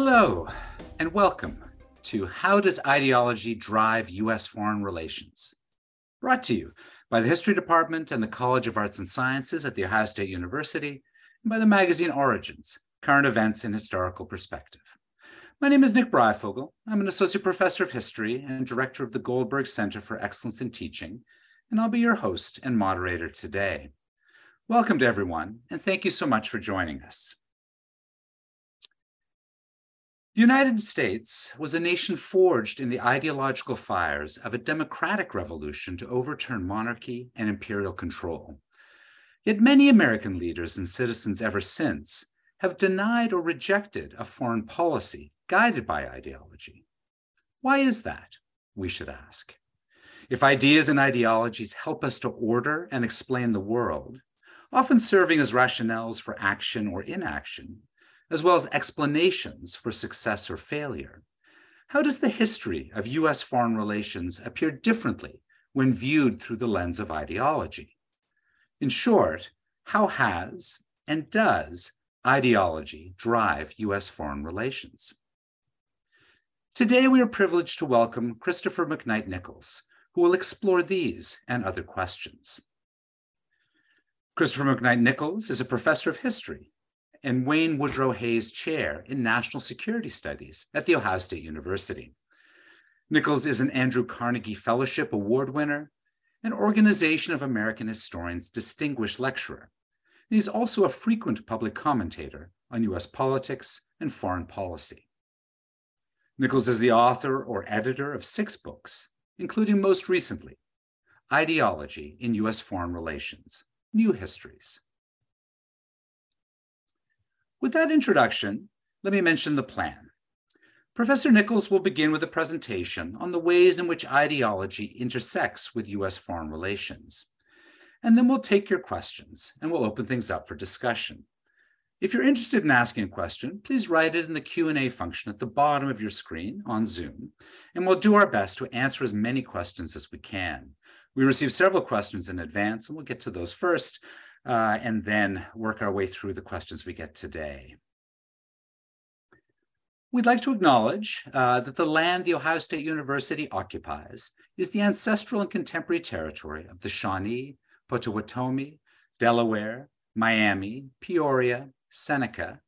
Hello, and welcome to How Does Ideology Drive U.S. Foreign Relations? Brought to you by the History Department and the College of Arts and Sciences at The Ohio State University, and by the magazine Origins Current Events in Historical Perspective. My name is Nick Breyfogle. I'm an associate professor of history and director of the Goldberg Center for Excellence in Teaching, and I'll be your host and moderator today. Welcome to everyone, and thank you so much for joining us. The United States was a nation forged in the ideological fires of a democratic revolution to overturn monarchy and imperial control. Yet many American leaders and citizens ever since have denied or rejected a foreign policy guided by ideology. Why is that? We should ask. If ideas and ideologies help us to order and explain the world, often serving as rationales for action or inaction, as well as explanations for success or failure, how does the history of US foreign relations appear differently when viewed through the lens of ideology? In short, how has and does ideology drive US foreign relations? Today, we are privileged to welcome Christopher McKnight Nichols, who will explore these and other questions. Christopher McKnight Nichols is a professor of history and Wayne Woodrow Hayes Chair in National Security Studies at The Ohio State University. Nichols is an Andrew Carnegie Fellowship Award winner, an Organization of American Historians Distinguished Lecturer. And he's also a frequent public commentator on US politics and foreign policy. Nichols is the author or editor of six books, including most recently, Ideology in US Foreign Relations, New Histories. With that introduction, let me mention the plan. Professor Nichols will begin with a presentation on the ways in which ideology intersects with US foreign relations. And then we'll take your questions and we'll open things up for discussion. If you're interested in asking a question, please write it in the Q&A function at the bottom of your screen on Zoom, and we'll do our best to answer as many questions as we can. We received several questions in advance, and we'll get to those first, uh, and then work our way through the questions we get today. We'd like to acknowledge uh, that the land the Ohio State University occupies is the ancestral and contemporary territory of the Shawnee, Potawatomi, Delaware, Miami, Peoria, Seneca,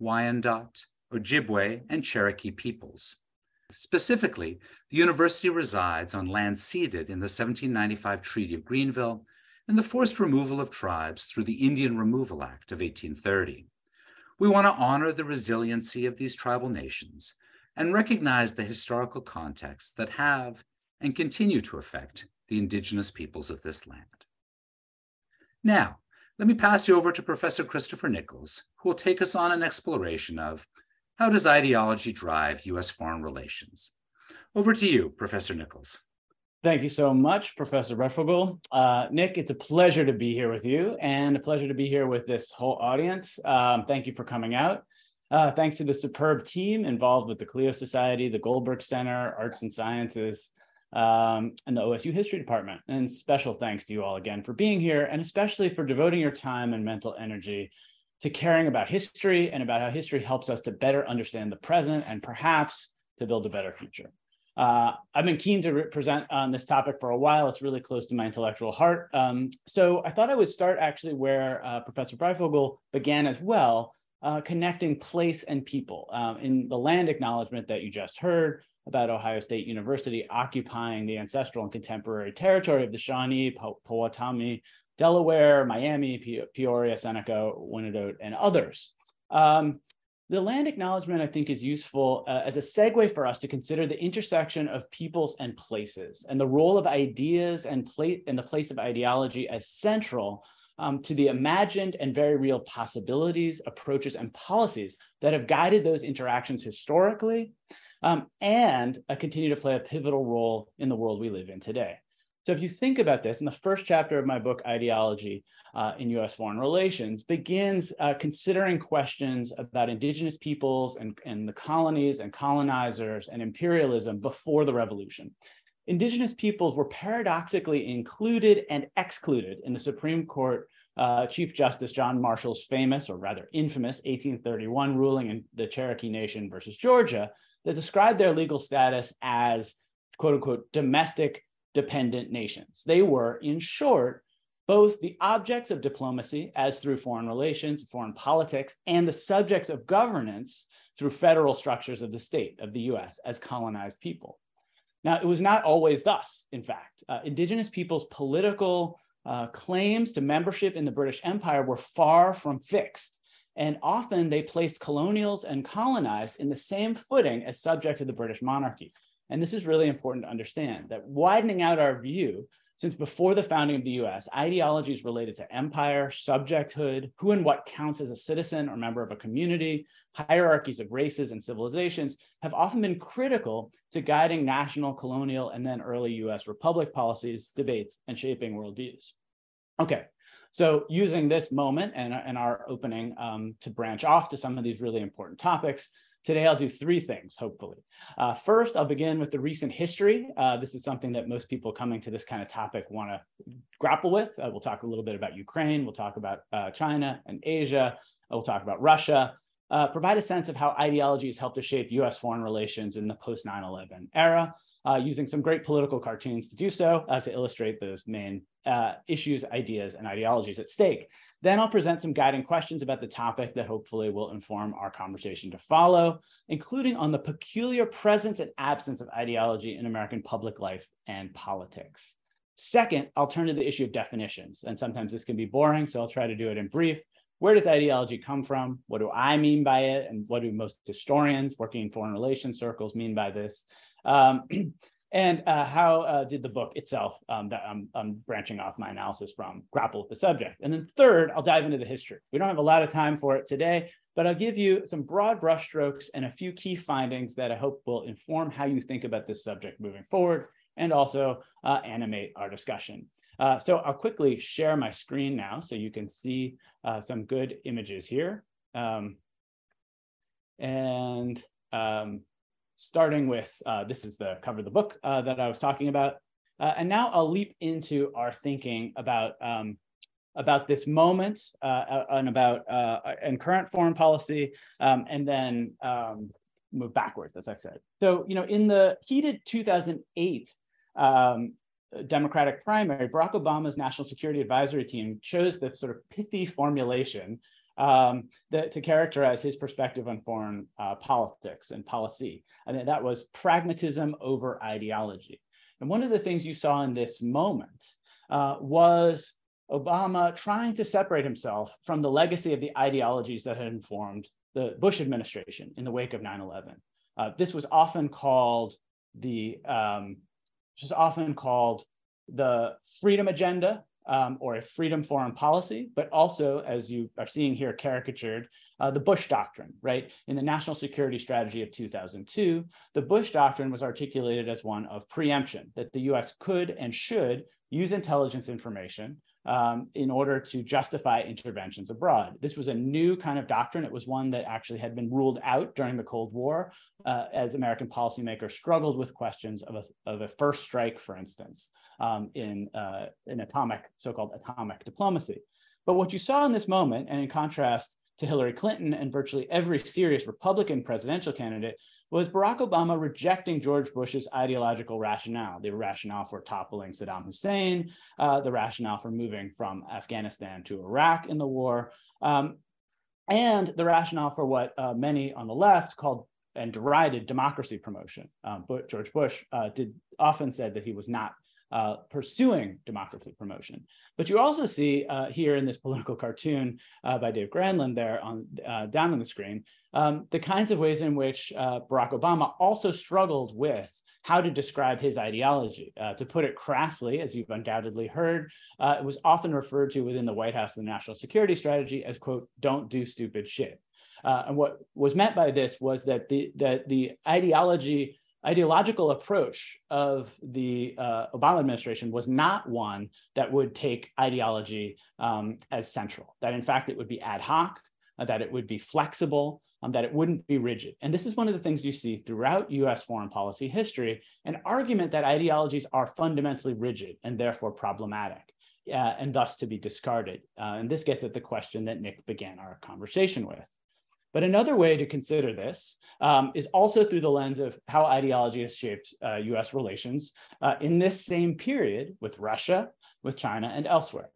Wyandot, Ojibwe, and Cherokee peoples. Specifically, the university resides on land ceded in the 1795 Treaty of Greenville and the forced removal of tribes through the Indian Removal Act of 1830. We want to honor the resiliency of these tribal nations and recognize the historical contexts that have and continue to affect the indigenous peoples of this land. Now, let me pass you over to Professor Christopher Nichols, who will take us on an exploration of how does ideology drive US foreign relations? Over to you, Professor Nichols. Thank you so much, Professor Breyfogle. Uh, Nick, it's a pleasure to be here with you and a pleasure to be here with this whole audience. Um, thank you for coming out. Uh, thanks to the superb team involved with the Clio Society, the Goldberg Center, Arts and Sciences, um, and the OSU History Department. And special thanks to you all again for being here and especially for devoting your time and mental energy to caring about history and about how history helps us to better understand the present and perhaps to build a better future. Uh, I've been keen to present on this topic for a while. It's really close to my intellectual heart. Um, so I thought I would start actually where uh, Professor Breyfogle began as well, uh, connecting place and people. Um, in the land acknowledgement that you just heard about Ohio State University occupying the ancestral and contemporary territory of the Shawnee, Powhatan, Delaware, Miami, Peoria, Seneca, Wyandot, and others. Um, the land acknowledgement, I think, is useful uh, as a segue for us to consider the intersection of peoples and places and the role of ideas and, place and the place of ideology as central um, to the imagined and very real possibilities, approaches, and policies that have guided those interactions historically um, and uh, continue to play a pivotal role in the world we live in today. So if you think about this, in the first chapter of my book, Ideology uh, in US Foreign Relations, begins uh, considering questions about indigenous peoples and, and the colonies and colonizers and imperialism before the revolution. Indigenous peoples were paradoxically included and excluded in the Supreme Court uh, Chief Justice John Marshall's famous, or rather infamous, 1831 ruling in the Cherokee Nation versus Georgia that described their legal status as quote unquote domestic dependent nations. They were, in short, both the objects of diplomacy, as through foreign relations, foreign politics, and the subjects of governance through federal structures of the state of the US as colonized people. Now, it was not always thus, in fact. Uh, indigenous peoples' political uh, claims to membership in the British Empire were far from fixed. And often they placed colonials and colonized in the same footing as subject to the British monarchy. And this is really important to understand that widening out our view since before the founding of the US, ideologies related to empire, subjecthood, who and what counts as a citizen or member of a community, hierarchies of races and civilizations have often been critical to guiding national, colonial, and then early US republic policies, debates, and shaping worldviews. Okay, so using this moment and, and our opening um, to branch off to some of these really important topics, Today, I'll do three things, hopefully. Uh, first, I'll begin with the recent history. Uh, this is something that most people coming to this kind of topic want to grapple with. Uh, we'll talk a little bit about Ukraine. We'll talk about uh, China and Asia. We'll talk about Russia. Uh, provide a sense of how ideologies helped to shape US foreign relations in the post 9 11 era uh, using some great political cartoons to do so uh, to illustrate those main uh, issues, ideas, and ideologies at stake. Then I'll present some guiding questions about the topic that hopefully will inform our conversation to follow, including on the peculiar presence and absence of ideology in American public life and politics. Second, I'll turn to the issue of definitions. And sometimes this can be boring, so I'll try to do it in brief. Where does ideology come from? What do I mean by it? And what do most historians working in foreign relations circles mean by this? Um, and uh, how uh, did the book itself, um, that I'm, I'm, branching off my analysis from, grapple with the subject? And then third, I'll dive into the history. We don't have a lot of time for it today, but I'll give you some broad brushstrokes and a few key findings that I hope will inform how you think about this subject moving forward and also uh, animate our discussion. Uh, so I'll quickly share my screen now so you can see uh, some good images here. Um, and um, starting with, uh, this is the cover of the book uh, that I was talking about. Uh, and now I'll leap into our thinking about um, about this moment uh, and about and current foreign policy, um, and then um, move backwards, as I said. So, you know, in the heated 2008 um, Democratic primary, Barack Obama's National Security Advisory Team chose the sort of pithy formulation um, that, to characterize his perspective on foreign uh, politics and policy. And that was pragmatism over ideology. And one of the things you saw in this moment uh, was Obama trying to separate himself from the legacy of the ideologies that had informed the Bush administration in the wake of 9 11. Uh, this was often called the um, is often called the freedom agenda um, or a freedom foreign policy, but also, as you are seeing here caricatured, uh, the Bush Doctrine, right? In the National Security Strategy of 2002, the Bush Doctrine was articulated as one of preemption, that the US could and should use intelligence information um, in order to justify interventions abroad. This was a new kind of doctrine. It was one that actually had been ruled out during the Cold War uh, as American policymakers struggled with questions of a, of a first strike, for instance, um, in, uh, in atomic, so-called atomic diplomacy. But what you saw in this moment, and in contrast to Hillary Clinton and virtually every serious Republican presidential candidate, was Barack Obama rejecting George Bush's ideological rationale, the rationale for toppling Saddam Hussein, uh, the rationale for moving from Afghanistan to Iraq in the war, um, and the rationale for what uh, many on the left called and derided democracy promotion. Um, but George Bush uh, did often said that he was not uh, pursuing democracy promotion. But you also see uh, here in this political cartoon uh, by Dave Granlund there on uh, down on the screen, um, the kinds of ways in which uh, Barack Obama also struggled with how to describe his ideology. Uh, to put it crassly, as you've undoubtedly heard, it was often referred to within the White House the national security strategy as, quote, don't do stupid shit. and what was meant by this was that the, that the ideology ideological approach of the uh, Obama administration was not one that would take ideology um, as central, that in fact it would be ad hoc, uh, that it would be flexible, um, that it wouldn't be rigid. And this is one of the things you see throughout US foreign policy history an argument that ideologies are fundamentally rigid and therefore problematic. uh, and thus to be discarded. Uh, and this gets at the question that Nick began our conversation with. But another way to consider this um, is also through the lens of how ideology has shaped uh, US relations uh, in this same period with Russia, with China, and elsewhere.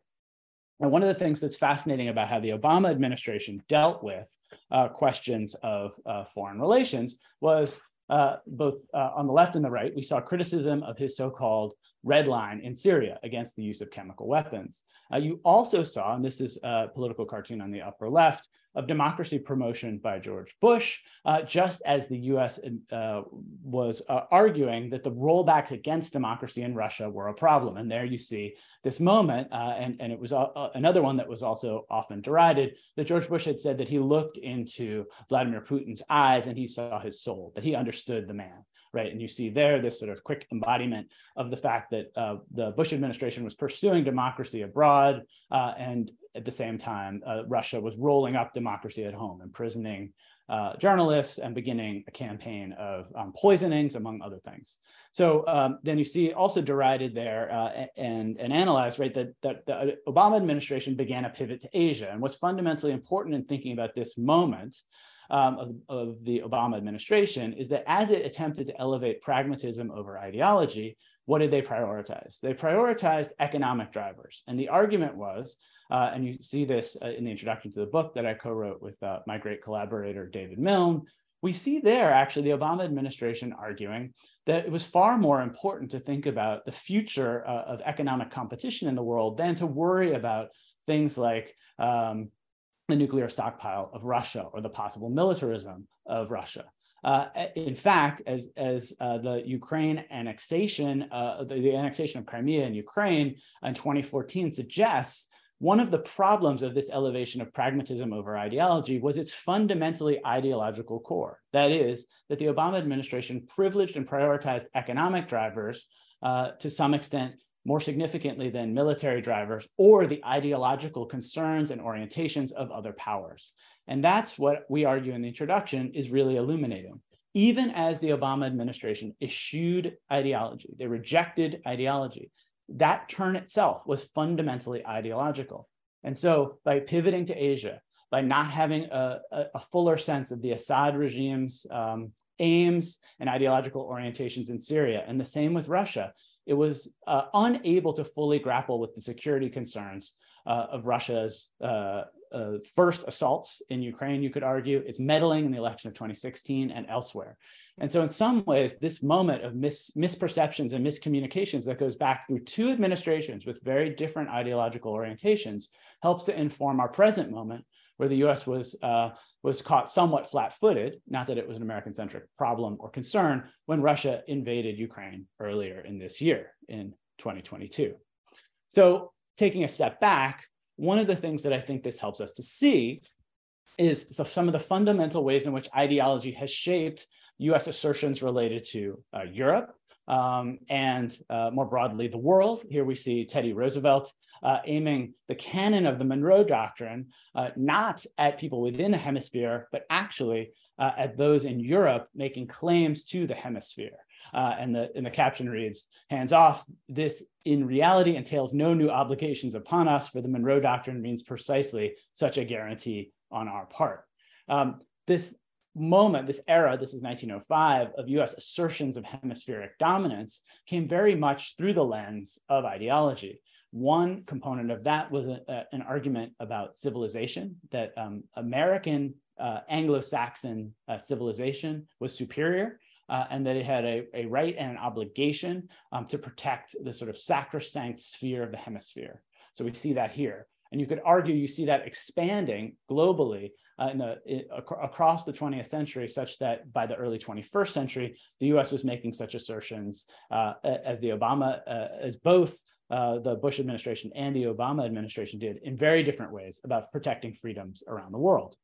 And one of the things that's fascinating about how the Obama administration dealt with uh, questions of uh, foreign relations was uh, both uh, on the left and the right, we saw criticism of his so-called red line in Syria against the use of chemical weapons. Uh, you also saw, and this is a political cartoon on the upper left, of democracy promotion by George Bush, uh, just as the US uh, was uh, arguing that the rollbacks against democracy in Russia were a problem. And there you see this moment, uh, and, and it was uh, another one that was also often derided, that George Bush had said that he looked into Vladimir Putin's eyes and he saw his soul, that he understood the man right? And you see there this sort of quick embodiment of the fact that uh, the Bush administration was pursuing democracy abroad, uh, and at the same time, uh, Russia was rolling up democracy at home, imprisoning uh, journalists and beginning a campaign of um, poisonings, among other things. So um, then you see also derided there uh, and, and analyzed, right, that, that the Obama administration began a pivot to Asia. And what's fundamentally important in thinking about this moment um, of, of the Obama administration is that as it attempted to elevate pragmatism over ideology, what did they prioritize? They prioritized economic drivers. And the argument was, uh, and you see this uh, in the introduction to the book that I co-wrote with uh, my great collaborator, David Milne, we see there actually the Obama administration arguing that it was far more important to think about the future uh, of economic competition in the world than to worry about things like um, the nuclear stockpile of Russia or the possible militarism of Russia. Uh, in fact, as, as uh, the Ukraine annexation, uh, the, the, annexation of Crimea in Ukraine in 2014 suggests, one of the problems of this elevation of pragmatism over ideology was its fundamentally ideological core. That is, that the Obama administration privileged and prioritized economic drivers uh, to some extent more significantly than military drivers or the ideological concerns and orientations of other powers. And that's what we argue in the introduction is really illuminating. Even as the Obama administration eschewed ideology, they rejected ideology, that turn itself was fundamentally ideological. And so by pivoting to Asia, by not having a, a, fuller sense of the Assad regime's um, aims and ideological orientations in Syria, and the same with Russia, it was uh, unable to fully grapple with the security concerns uh, of Russia's uh, uh, first assaults in Ukraine, you could argue, its meddling in the election of 2016 and elsewhere. And so, in some ways, this moment of mis- misperceptions and miscommunications that goes back through two administrations with very different ideological orientations helps to inform our present moment, where the US was, uh, was caught somewhat flat footed, not that it was an American centric problem or concern, when Russia invaded Ukraine earlier in this year in 2022. So, taking a step back, one of the things that I think this helps us to see is some of the fundamental ways in which ideology has shaped US assertions related to uh, Europe um, and uh, more broadly the world. Here we see Teddy Roosevelt uh, aiming the cannon of the Monroe Doctrine uh, not at people within the hemisphere, but actually uh, at those in Europe making claims to the hemisphere. Uh, and, the, and the caption reads, hands off, this in reality entails no new obligations upon us, for the Monroe Doctrine means precisely such a guarantee on our part. Um, this moment, this era, this is 1905, of US assertions of hemispheric dominance came very much through the lens of ideology. One component of that was a, a, an argument about civilization, that um, American uh, Anglo-Saxon uh, civilization was superior uh, and that it had a, a, right and an obligation um, to protect the sort of sacrosanct sphere of the hemisphere. So we see that here. And you could argue you see that expanding globally uh, the, ac across the 20th century, such that by the early 21st century, the US was making such assertions uh, as the Obama, uh, as both uh, the Bush administration and the Obama administration did in very different ways about protecting freedoms around the world.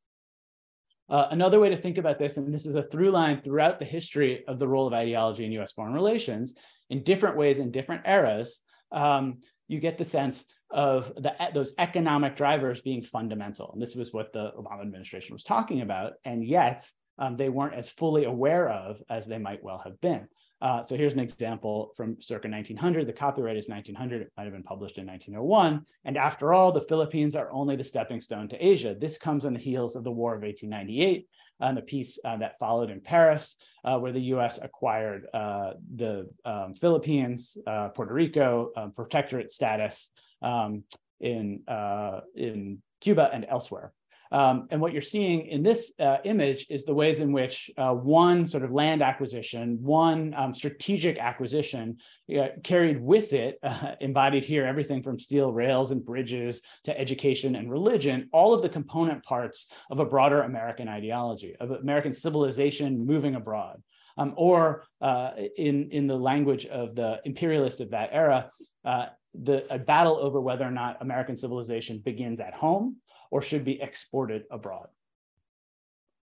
Uh, another way to think about this, and this is a through line throughout the history of the role of ideology in US foreign relations, in different ways in different eras, um, you get the sense of the, those economic drivers being fundamental. And this was what the Obama administration was talking about. And yet, um, they weren't as fully aware of as they might well have been. Uh, so here's an example from circa 1900. The copyright is 1900. It might have been published in 1901. And after all, the Philippines are only the stepping stone to Asia. This comes on the heels of the War of 1898 and the peace uh, that followed in Paris, uh, where the US acquired uh, the um, Philippines, uh, Puerto Rico, um, protectorate status um, in, uh, in Cuba and elsewhere. Um, and what you're seeing in this uh, image is the ways in which uh, one sort of land acquisition, one um, strategic acquisition uh, carried with it, uh, embodied here, everything from steel rails and bridges to education and religion, all of the component parts of a broader American ideology, of American civilization moving abroad. Um, or uh, in, in the language of the imperialists of that era, uh, the a battle over whether or not American civilization begins at home or should be exported abroad.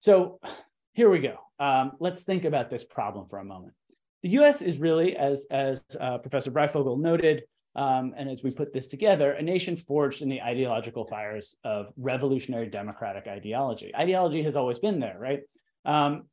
So here we go. Um, let's think about this problem for a moment. The US is really, as, as uh, Professor Breyfogle noted, um, and as we put this together, a nation forged in the ideological fires of revolutionary democratic ideology. Ideology has always been there, right? Um,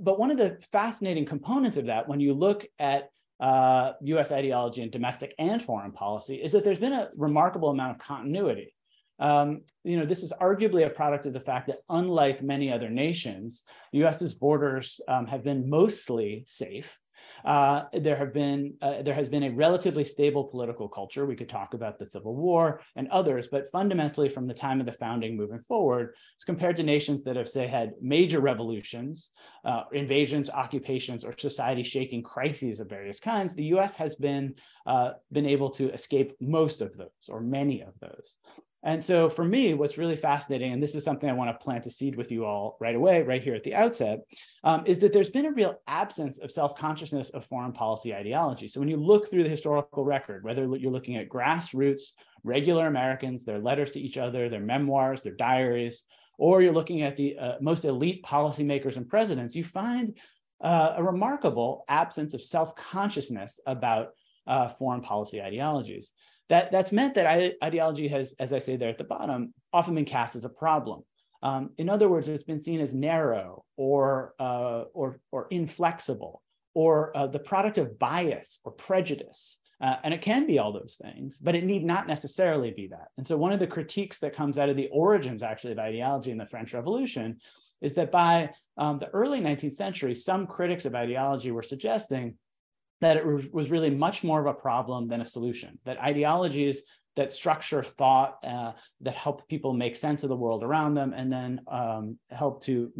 but one of the fascinating components of that, when you look at uh, US ideology in domestic and foreign policy, is that there's been a remarkable amount of continuity. Um, you know, this is arguably a product of the fact that unlike many other nations, US's borders um, have been mostly safe. Uh, there have been uh, there has been a relatively stable political culture. We could talk about the Civil War and others, but fundamentally, from the time of the founding moving forward, as compared to nations that have say had major revolutions, uh, invasions, occupations, or society-shaking crises of various kinds, the U.S. has been uh, been able to escape most of those or many of those. And so for me, what's really fascinating, and this is something I want to plant a seed with you all right away, right here at the outset, um, is that there's been a real absence of self-consciousness of foreign policy ideology. So when you look through the historical record, whether you're looking at grassroots, regular Americans, their letters to each other, their memoirs, their diaries, or you're looking at the uh, most elite policymakers and presidents, you find uh, a remarkable absence of self-consciousness about uh, foreign policy ideologies that that's meant that ideology has, as I say there at the bottom, often been cast as a problem. Um, in other words, it's been seen as narrow or uh, or or inflexible or uh, the product of bias or prejudice. Uh, and it can be all those things, but it need not necessarily be that. And so, one of the critiques that comes out of the origins, actually, of ideology in the French Revolution is that by um, the early 19th century, some critics of ideology were suggesting that it was really much more of a problem than a solution, that ideologies that structure thought, uh, that help people make sense of the world around them, and then um, help to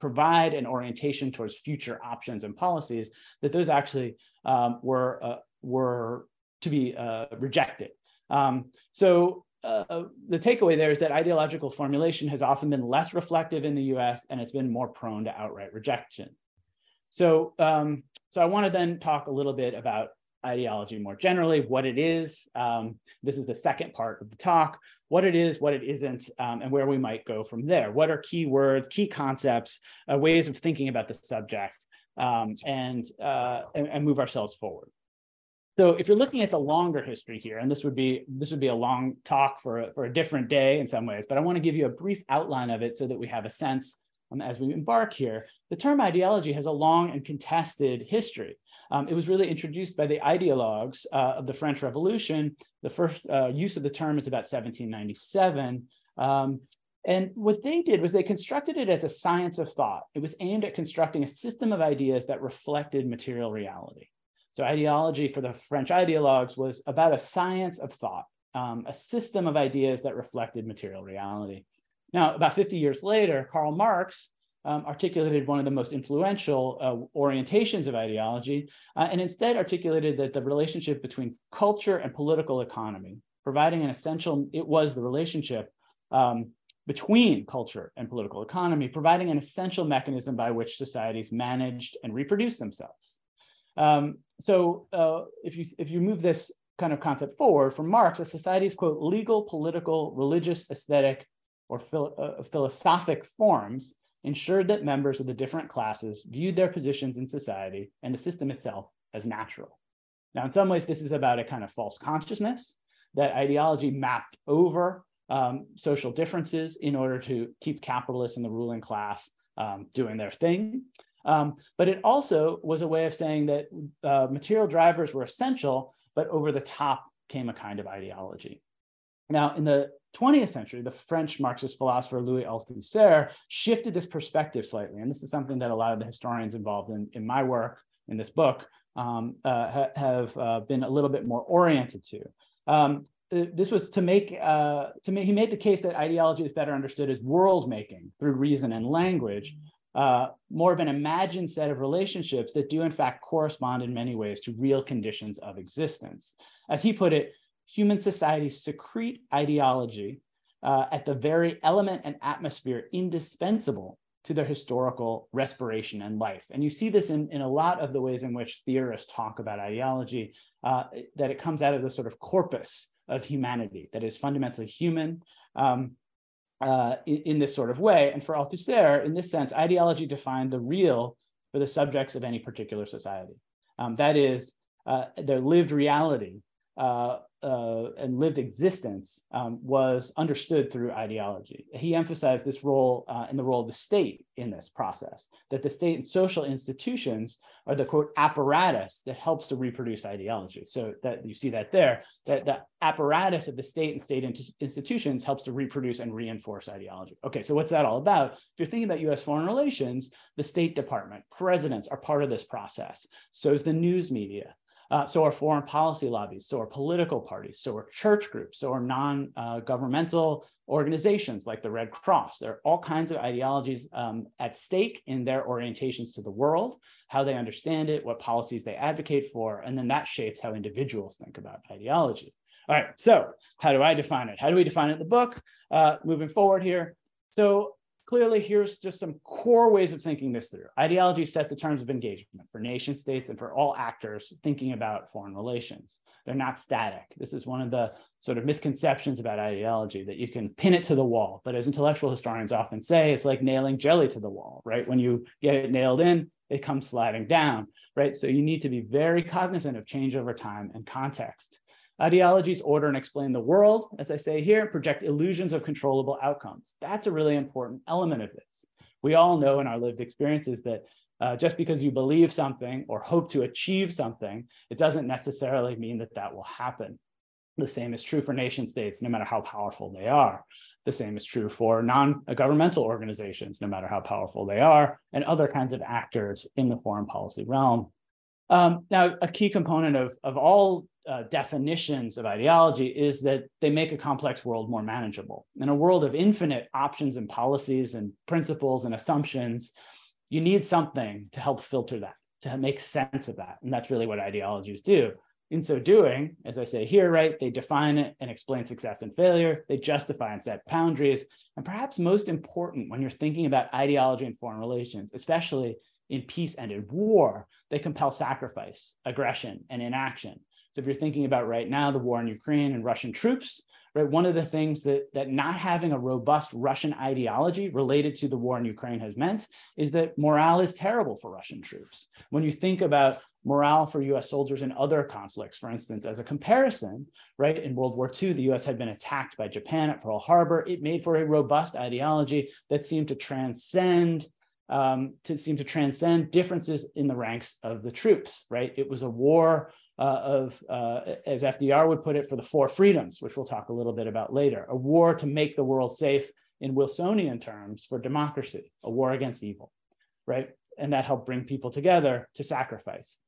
provide an orientation towards future options and policies, that those actually um, were, uh, were to be uh, rejected. Um, so uh, the takeaway there is that ideological formulation has often been less reflective in the US and it's been more prone to outright rejection. So, um, so I want to then talk a little bit about ideology more generally, what it is. Um, this is the second part of the talk, what it is, what it isn't, um, and where we might go from there. What are key words, key concepts, uh, ways of thinking about the subject, um, and, uh, and, and move ourselves forward. So if you're looking at the longer history here, and this would be this would be a long talk for a, for a different day in some ways, but I want to give you a brief outline of it so that we have a sense um, as we embark here. The term ideology has a long and contested history. Um, it was really introduced by the ideologues uh, of the French Revolution. The first uh, use of the term is about 1797. Um, and what they did was they constructed it as a science of thought. It was aimed at constructing a system of ideas that reflected material reality. So ideology for the French ideologues was about a science of thought, um, a system of ideas that reflected material reality. Now, about 50 years later, Karl Marx um, articulated one of the most influential uh, orientations of ideology, uh, and instead articulated that the relationship between culture and political economy, providing an essential, it was the relationship um, between culture and political economy, providing an essential mechanism by which societies managed and reproduced themselves. Um, so uh, if you if you move this kind of concept forward from Marx, a society's quote legal, political, religious, aesthetic, or phil uh, philosophic forms ensured that members of the different classes viewed their positions in society and the system itself as natural. Now, in some ways, this is about a kind of false consciousness that ideology mapped over um, social differences in order to keep capitalists and the ruling class um, doing their thing. Um, but it also was a way of saying that uh, material drivers were essential, but over the top came a kind of ideology. Now, in the 20th century, the French Marxist philosopher Louis Althusser shifted this perspective slightly. And this is something that a lot of the historians involved in, in my work in this book um, uh, ha have uh, been a little bit more oriented to. Um, this was to make, uh, to make, he made the case that ideology is better understood as world making through reason and language, uh, more of an imagined set of relationships that do in fact correspond in many ways to real conditions of existence. As he put it, human societies secrete ideology uh, at the very element and atmosphere indispensable to their historical respiration and life. And you see this in, in a lot of the ways in which theorists talk about ideology, uh, that it comes out of the sort of corpus of humanity that is fundamentally human um, uh, in, in, this sort of way. And for Althusser, in this sense, ideology defined the real for the subjects of any particular society. Um, that is, uh, their lived reality uh, and lived existence um, was understood through ideology. He emphasized this role uh, in the role of the state in this process, that the state and social institutions are the quote apparatus that helps to reproduce ideology. So that you see that there, that the apparatus of the state and state in institutions helps to reproduce and reinforce ideology. Okay, so what's that all about? If you're thinking about US foreign relations, the State Department, presidents are part of this process. So is the news media, uh, so are foreign policy lobbies, so are political parties, so are church groups, so are non-governmental uh, organizations like the Red Cross. There are all kinds of ideologies um, at stake in their orientations to the world, how they understand it, what policies they advocate for, and then that shapes how individuals think about ideology. All right, so how do I define it? How do we define it in the book? Uh, moving forward here. So clearly here's just some core ways of thinking this through. Ideology set the terms of engagement for nation states and for all actors thinking about foreign relations. They're not static. This is one of the sort of misconceptions about ideology that you can pin it to the wall. But as intellectual historians often say, it's like nailing jelly to the wall, right? When you get it nailed in, it comes sliding down, right? So you need to be very cognizant of change over time and context. Ideologies order and explain the world, as I say here, project illusions of controllable outcomes. That's a really important element of this. We all know in our lived experiences that uh, just because you believe something or hope to achieve something, it doesn't necessarily mean that that will happen. The same is true for nation states, no matter how powerful they are. The same is true for non-governmental organizations, no matter how powerful they are, and other kinds of actors in the foreign policy realm. Um, now, a key component of, of all uh, definitions of ideology is that they make a complex world more manageable. In a world of infinite options and policies and principles and assumptions, you need something to help filter that, to make sense of that. And that's really what ideologies do. In so doing, as I say here, right, they define it and explain success and failure, they justify and set boundaries. And perhaps most important when you're thinking about ideology and foreign relations, especially in peace and in war, they compel sacrifice, aggression, and inaction. So if you're thinking about right now the war in Ukraine and Russian troops, right, one of the things that that not having a robust Russian ideology related to the war in Ukraine has meant is that morale is terrible for Russian troops. When you think about morale for US soldiers in other conflicts, for instance, as a comparison, right, in World War II, the US had been attacked by Japan at Pearl Harbor. It made for a robust ideology that seemed to transcend um, to seem to transcend differences in the ranks of the troops, right? It was a war uh, of, uh, as FDR would put it, for the four freedoms, which we'll talk a little bit about later, a war to make the world safe in Wilsonian terms for democracy, a war against evil, right? And that helped bring people together to sacrifice.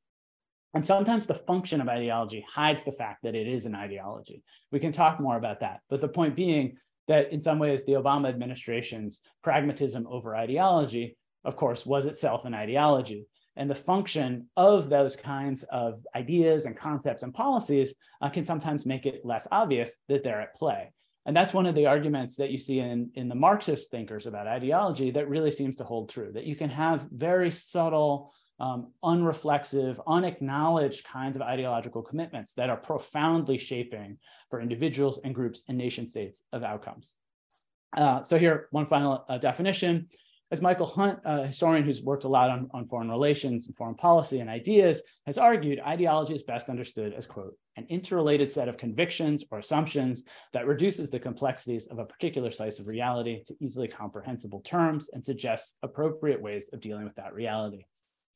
And sometimes the function of ideology hides the fact that it is an ideology. We can talk more about that. But the point being that in some ways, the Obama administration's pragmatism over ideology, of course, was itself an ideology and the function of those kinds of ideas and concepts and policies uh, can sometimes make it less obvious that they're at play. And that's one of the arguments that you see in, in the Marxist thinkers about ideology that really seems to hold true, that you can have very subtle, um, unreflexive, unacknowledged kinds of ideological commitments that are profoundly shaping for individuals and groups and nation states of outcomes. Uh, so here, one final uh, definition As Michael Hunt, a historian who's worked a lot on, on foreign relations and foreign policy and ideas, has argued ideology is best understood as, quote, an interrelated set of convictions or assumptions that reduces the complexities of a particular slice of reality to easily comprehensible terms and suggests appropriate ways of dealing with that reality.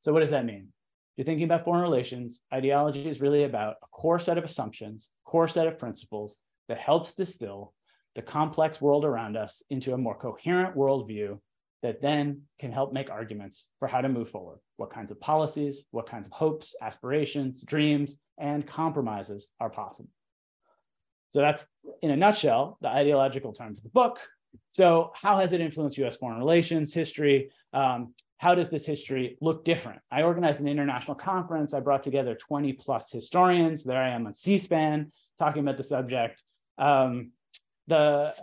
So what does that mean? If you're thinking about foreign relations, ideology is really about a core set of assumptions, core set of principles that helps distill the complex world around us into a more coherent worldview that then can help make arguments for how to move forward, what kinds of policies, what kinds of hopes, aspirations, dreams, and compromises are possible. So that's, in a nutshell, the ideological terms of the book. So how has it influenced US foreign relations, history? Um, how does this history look different? I organized an international conference. I brought together 20 plus historians. There I am on C-SPAN talking about the subject. Um, the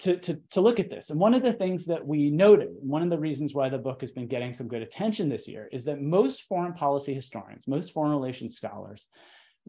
to, to, to look at this. And one of the things that we noted, one of the reasons why the book has been getting some good attention this year, is that most foreign policy historians, most foreign relations scholars,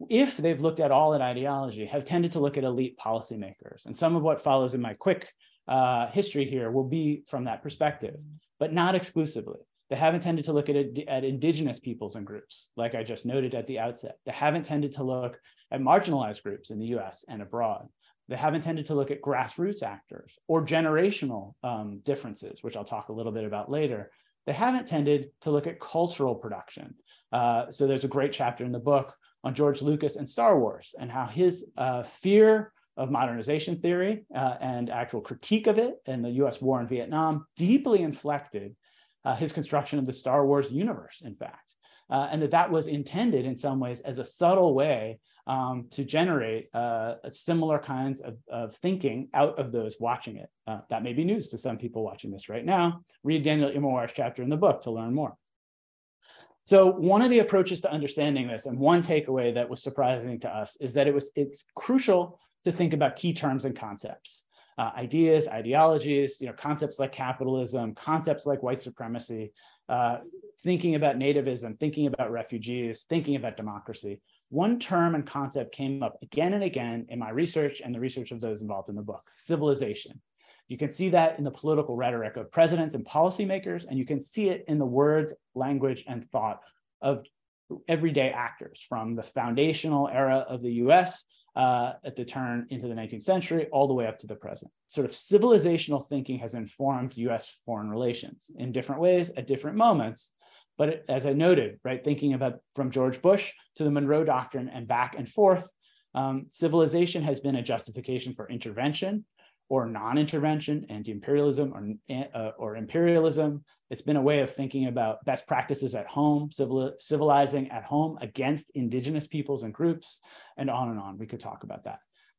if they've looked at all at ideology, have tended to look at elite policymakers. And some of what follows in my quick uh, history here will be from that perspective, but not exclusively. They haven't tended to look at, at indigenous peoples and groups, like I just noted at the outset. They haven't tended to look at marginalized groups in the US and abroad. They haven't tended to look at grassroots actors or generational um, differences, which I'll talk a little bit about later. They haven't tended to look at cultural production. Uh, so there's a great chapter in the book on George Lucas and Star Wars and how his uh, fear of modernization theory uh, and actual critique of it in the US war in Vietnam deeply inflected uh, his construction of the Star Wars universe, in fact. Uh, and that that was intended in some ways as a subtle way um, to generate uh, similar kinds of, of, thinking out of those watching it. Uh, that may be news to some people watching this right now. Read Daniel Immerwahr's chapter in the book to learn more. So one of the approaches to understanding this, and one takeaway that was surprising to us, is that it was it's crucial to think about key terms and concepts. Uh, ideas, ideologies, you know, concepts like capitalism, concepts like white supremacy, uh, thinking about nativism, thinking about refugees, thinking about democracy one term and concept came up again and again in my research and the research of those involved in the book civilization. You can see that in the political rhetoric of presidents and policymakers, and you can see it in the words, language, and thought of everyday actors from the foundational era of the US uh, at the turn into the 19th century, all the way up to the present. Sort of civilizational thinking has informed US foreign relations in different ways at different moments, but as I noted, right, thinking about from George Bush to the Monroe Doctrine and back and forth, um, civilization has been a justification for intervention or non-intervention, anti-imperialism or, uh, or imperialism. It's been a way of thinking about best practices at home, civil, civilizing at home against indigenous peoples and groups, and on and on. We could talk about that.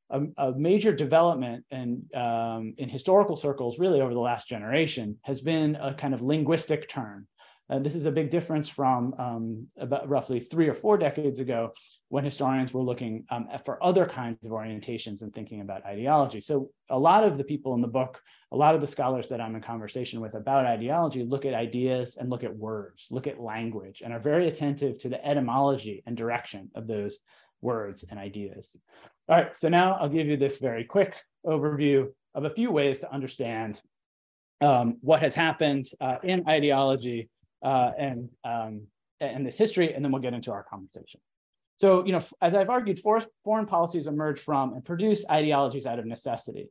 A, a major development in, um, in historical circles, really over the last generation, has been a kind of linguistic turn this is a big difference from um, about roughly three or four decades ago when historians were looking um, for other kinds of orientations and thinking about ideology. So a lot of the people in the book, a lot of the scholars that I'm in conversation with about ideology look at ideas and look at words, look at language, and are very attentive to the etymology and direction of those words and ideas. All right, so now I'll give you this very quick overview of a few ways to understand um, what has happened uh, in ideology uh, and um, and this history, and then we'll get into our conversation. So, you know, as I've argued, foreign policies emerge from and produce ideologies out of necessity.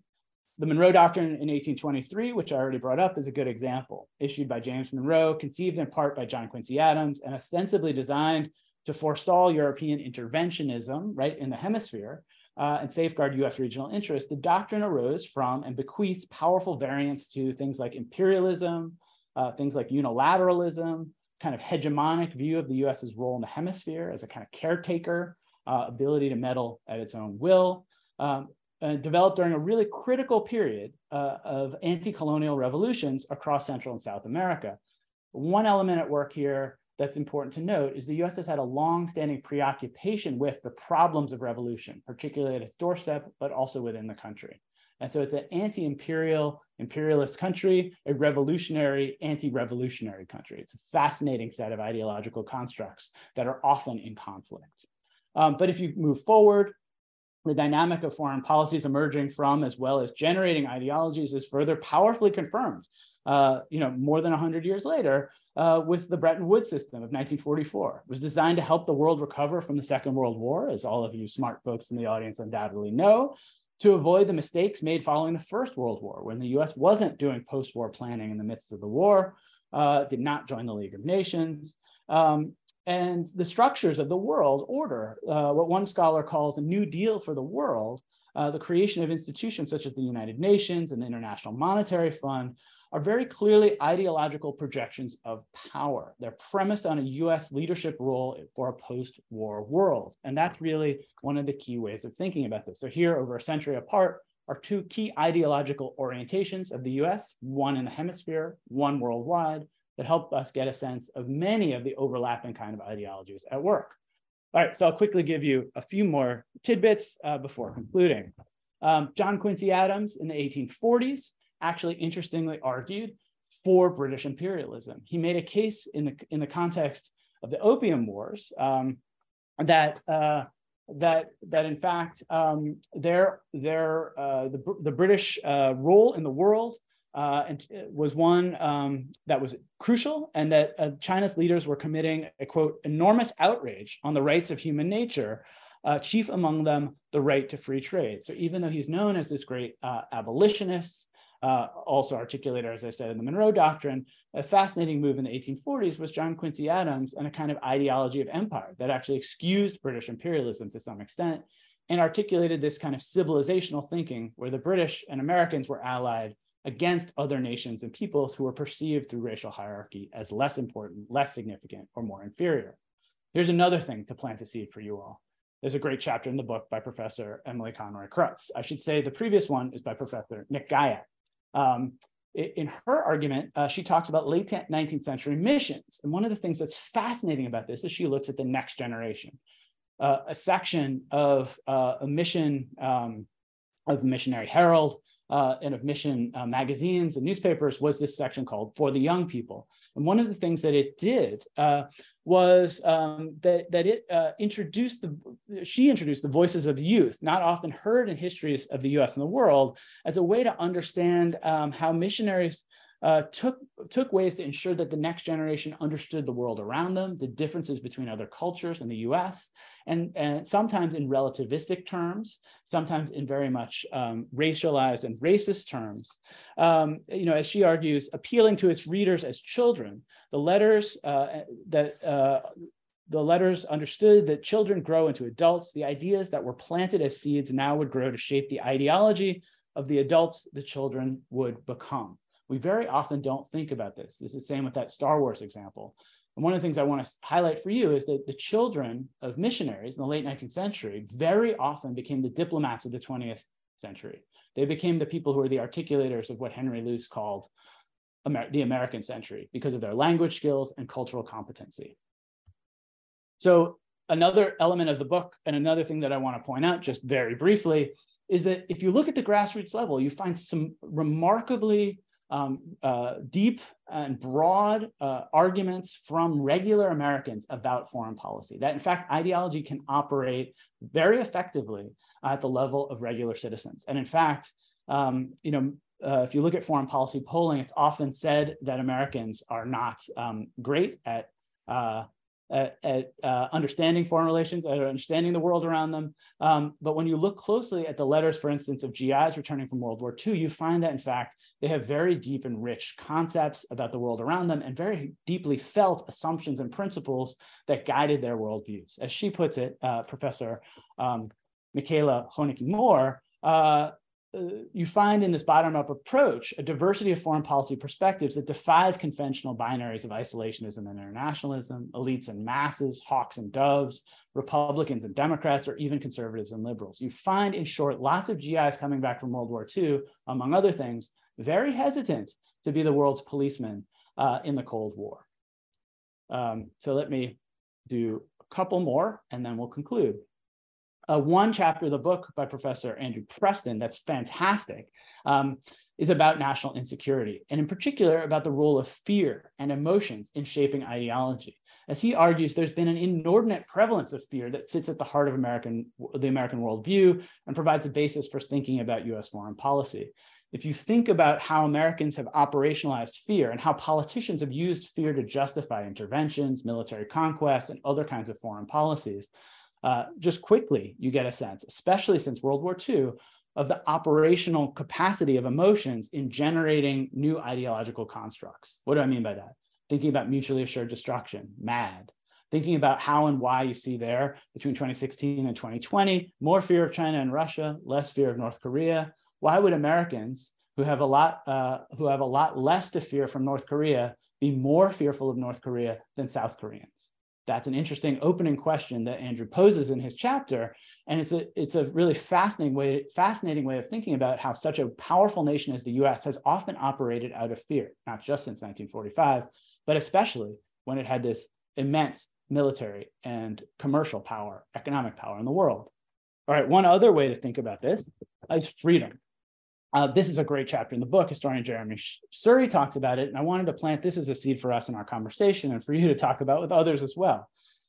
The Monroe Doctrine in 1823, which I already brought up, is a good example. Issued by James Monroe, conceived in part by John Quincy Adams, and ostensibly designed to forestall European interventionism, right, in the hemisphere, uh, and safeguard US regional interests, the doctrine arose from and bequeaths powerful variants to things like imperialism, uh, things like unilateralism, kind of hegemonic view of the US's role in the hemisphere as a kind of caretaker, uh, ability to meddle at its own will, um, developed during a really critical period uh, of anti-colonial revolutions across Central and South America. One element at work here that's important to note is the US has had a long-standing preoccupation with the problems of revolution, particularly at its doorstep, but also within the country. And so it's an anti-imperial, imperialist country, a revolutionary, anti-revolutionary country. It's a fascinating set of ideological constructs that are often in conflict. Um, but if you move forward, the dynamic of foreign policies emerging from as well as generating ideologies is further powerfully confirmed uh, you know more than 100 years later uh, with the Bretton Woods system of 1944. It was designed to help the world recover from the Second World War, as all of you smart folks in the audience undoubtedly know, to avoid the mistakes made following the First World War, when the US wasn't doing post war planning in the midst of the war, uh, did not join the League of Nations. Um, and the structures of the world order, uh, what one scholar calls a new deal for the world, uh, the creation of institutions such as the United Nations and the International Monetary Fund, are very clearly ideological projections of power. They're premised on a US leadership role for a post war world. And that's really one of the key ways of thinking about this. So, here, over a century apart, are two key ideological orientations of the US one in the hemisphere, one worldwide, that help us get a sense of many of the overlapping kind of ideologies at work. All right, so I'll quickly give you a few more tidbits uh, before concluding. Um, John Quincy Adams in the 1840s actually interestingly argued for British imperialism. He made a case in the, in the context of the Opium Wars um, that, uh, that, that in fact um, their, their, uh, the, the British uh, role in the world uh, and uh, was one um, that was crucial and that uh, China's leaders were committing a quote enormous outrage on the rights of human nature uh, chief among them the right to free trade. So even though he's known as this great uh, abolitionist, also articulated, as I said, in the Monroe Doctrine. A fascinating move in the 1840s was John Quincy Adams and a kind of ideology of empire that actually excused British imperialism to some extent and articulated this kind of civilizational thinking where the British and Americans were allied against other nations and peoples who were perceived through racial hierarchy as less important, less significant, or more inferior. Here's another thing to plant a seed for you all. There's a great chapter in the book by Professor Emily Conroy Krutz. I should say the previous one is by Professor Nick Guyatt. Um, in her argument, uh, she talks about late 19th century missions. And one of the things that's fascinating about this is she looks at the next generation. Uh, a section of uh, a mission um, of the Missionary Herald uh, and of mission uh, magazines and newspapers was this section called For the Young People. And one of the things that it did uh, was um, that, that it uh, introduced the, she introduced the voices of youth, not often heard in histories of the US and the world, as a way to understand um, how missionaries uh, took took ways to ensure that the next generation understood the world around them, the differences between other cultures in the U.S., and, and sometimes in relativistic terms, sometimes in very much um, racialized and racist terms. Um, you know, as she argues, appealing to its readers as children, the letters uh, that uh, the letters understood that children grow into adults. The ideas that were planted as seeds now would grow to shape the ideology of the adults the children would become. We very often don't think about this. It's the same with that Star Wars example. And one of the things I want to highlight for you is that the children of missionaries in the late 19th century very often became the diplomats of the 20th century. They became the people who were the articulators of what Henry Luce called Amer the American century because of their language skills and cultural competency. So another element of the book and another thing that I want to point out just very briefly is that if you look at the grassroots level, you find some remarkably um, uh, deep and broad uh, arguments from regular Americans about foreign policy. That, in fact, ideology can operate very effectively at the level of regular citizens. And in fact, um, you know, uh, if you look at foreign policy polling, it's often said that Americans are not um, great at uh, at, at uh, understanding foreign relations, at understanding the world around them. Um, but when you look closely at the letters, for instance, of GIs returning from World War II, you find that in fact, they have very deep and rich concepts about the world around them and very deeply felt assumptions and principles that guided their worldviews. As she puts it, uh, Professor um, Michaela Hoenicke Moore, uh, you find in this bottom-up approach a diversity of foreign policy perspectives that defies conventional binaries of isolationism and internationalism, elites and masses, hawks and doves, Republicans and Democrats, or even conservatives and liberals. You find, in short, lots of GIs coming back from World War II, among other things, very hesitant to be the world's policeman uh, in the Cold War. Um, so let me do a couple more, and then we'll conclude. Uh, one chapter of the book by Professor Andrew Preston that's fantastic um, is about national insecurity, and in particular about the role of fear and emotions in shaping ideology. As he argues, there's been an inordinate prevalence of fear that sits at the heart of American, the American worldview and provides a basis for thinking about US foreign policy. If you think about how Americans have operationalized fear and how politicians have used fear to justify interventions, military conquest, and other kinds of foreign policies, uh, just quickly, you get a sense, especially since World War II, of the operational capacity of emotions in generating new ideological constructs. What do I mean by that? Thinking about mutually assured destruction, MAD. Thinking about how and why you see there between 2016 and 2020, more fear of China and Russia, less fear of North Korea. Why would Americans who have a lot uh, who have a lot less to fear from North Korea be more fearful of North Korea than South Koreans? That's an interesting opening question that Andrew poses in his chapter. And it's a, it's a really fascinating way, fascinating way of thinking about how such a powerful nation as the US has often operated out of fear, not just since 1945, but especially when it had this immense military and commercial power, economic power in the world. All right, one other way to think about this is freedom. Uh, this is a great chapter in the book. Historian Jeremi Suri talks about it, and I wanted to plant this as a seed for us in our conversation and for you to talk about with others as well.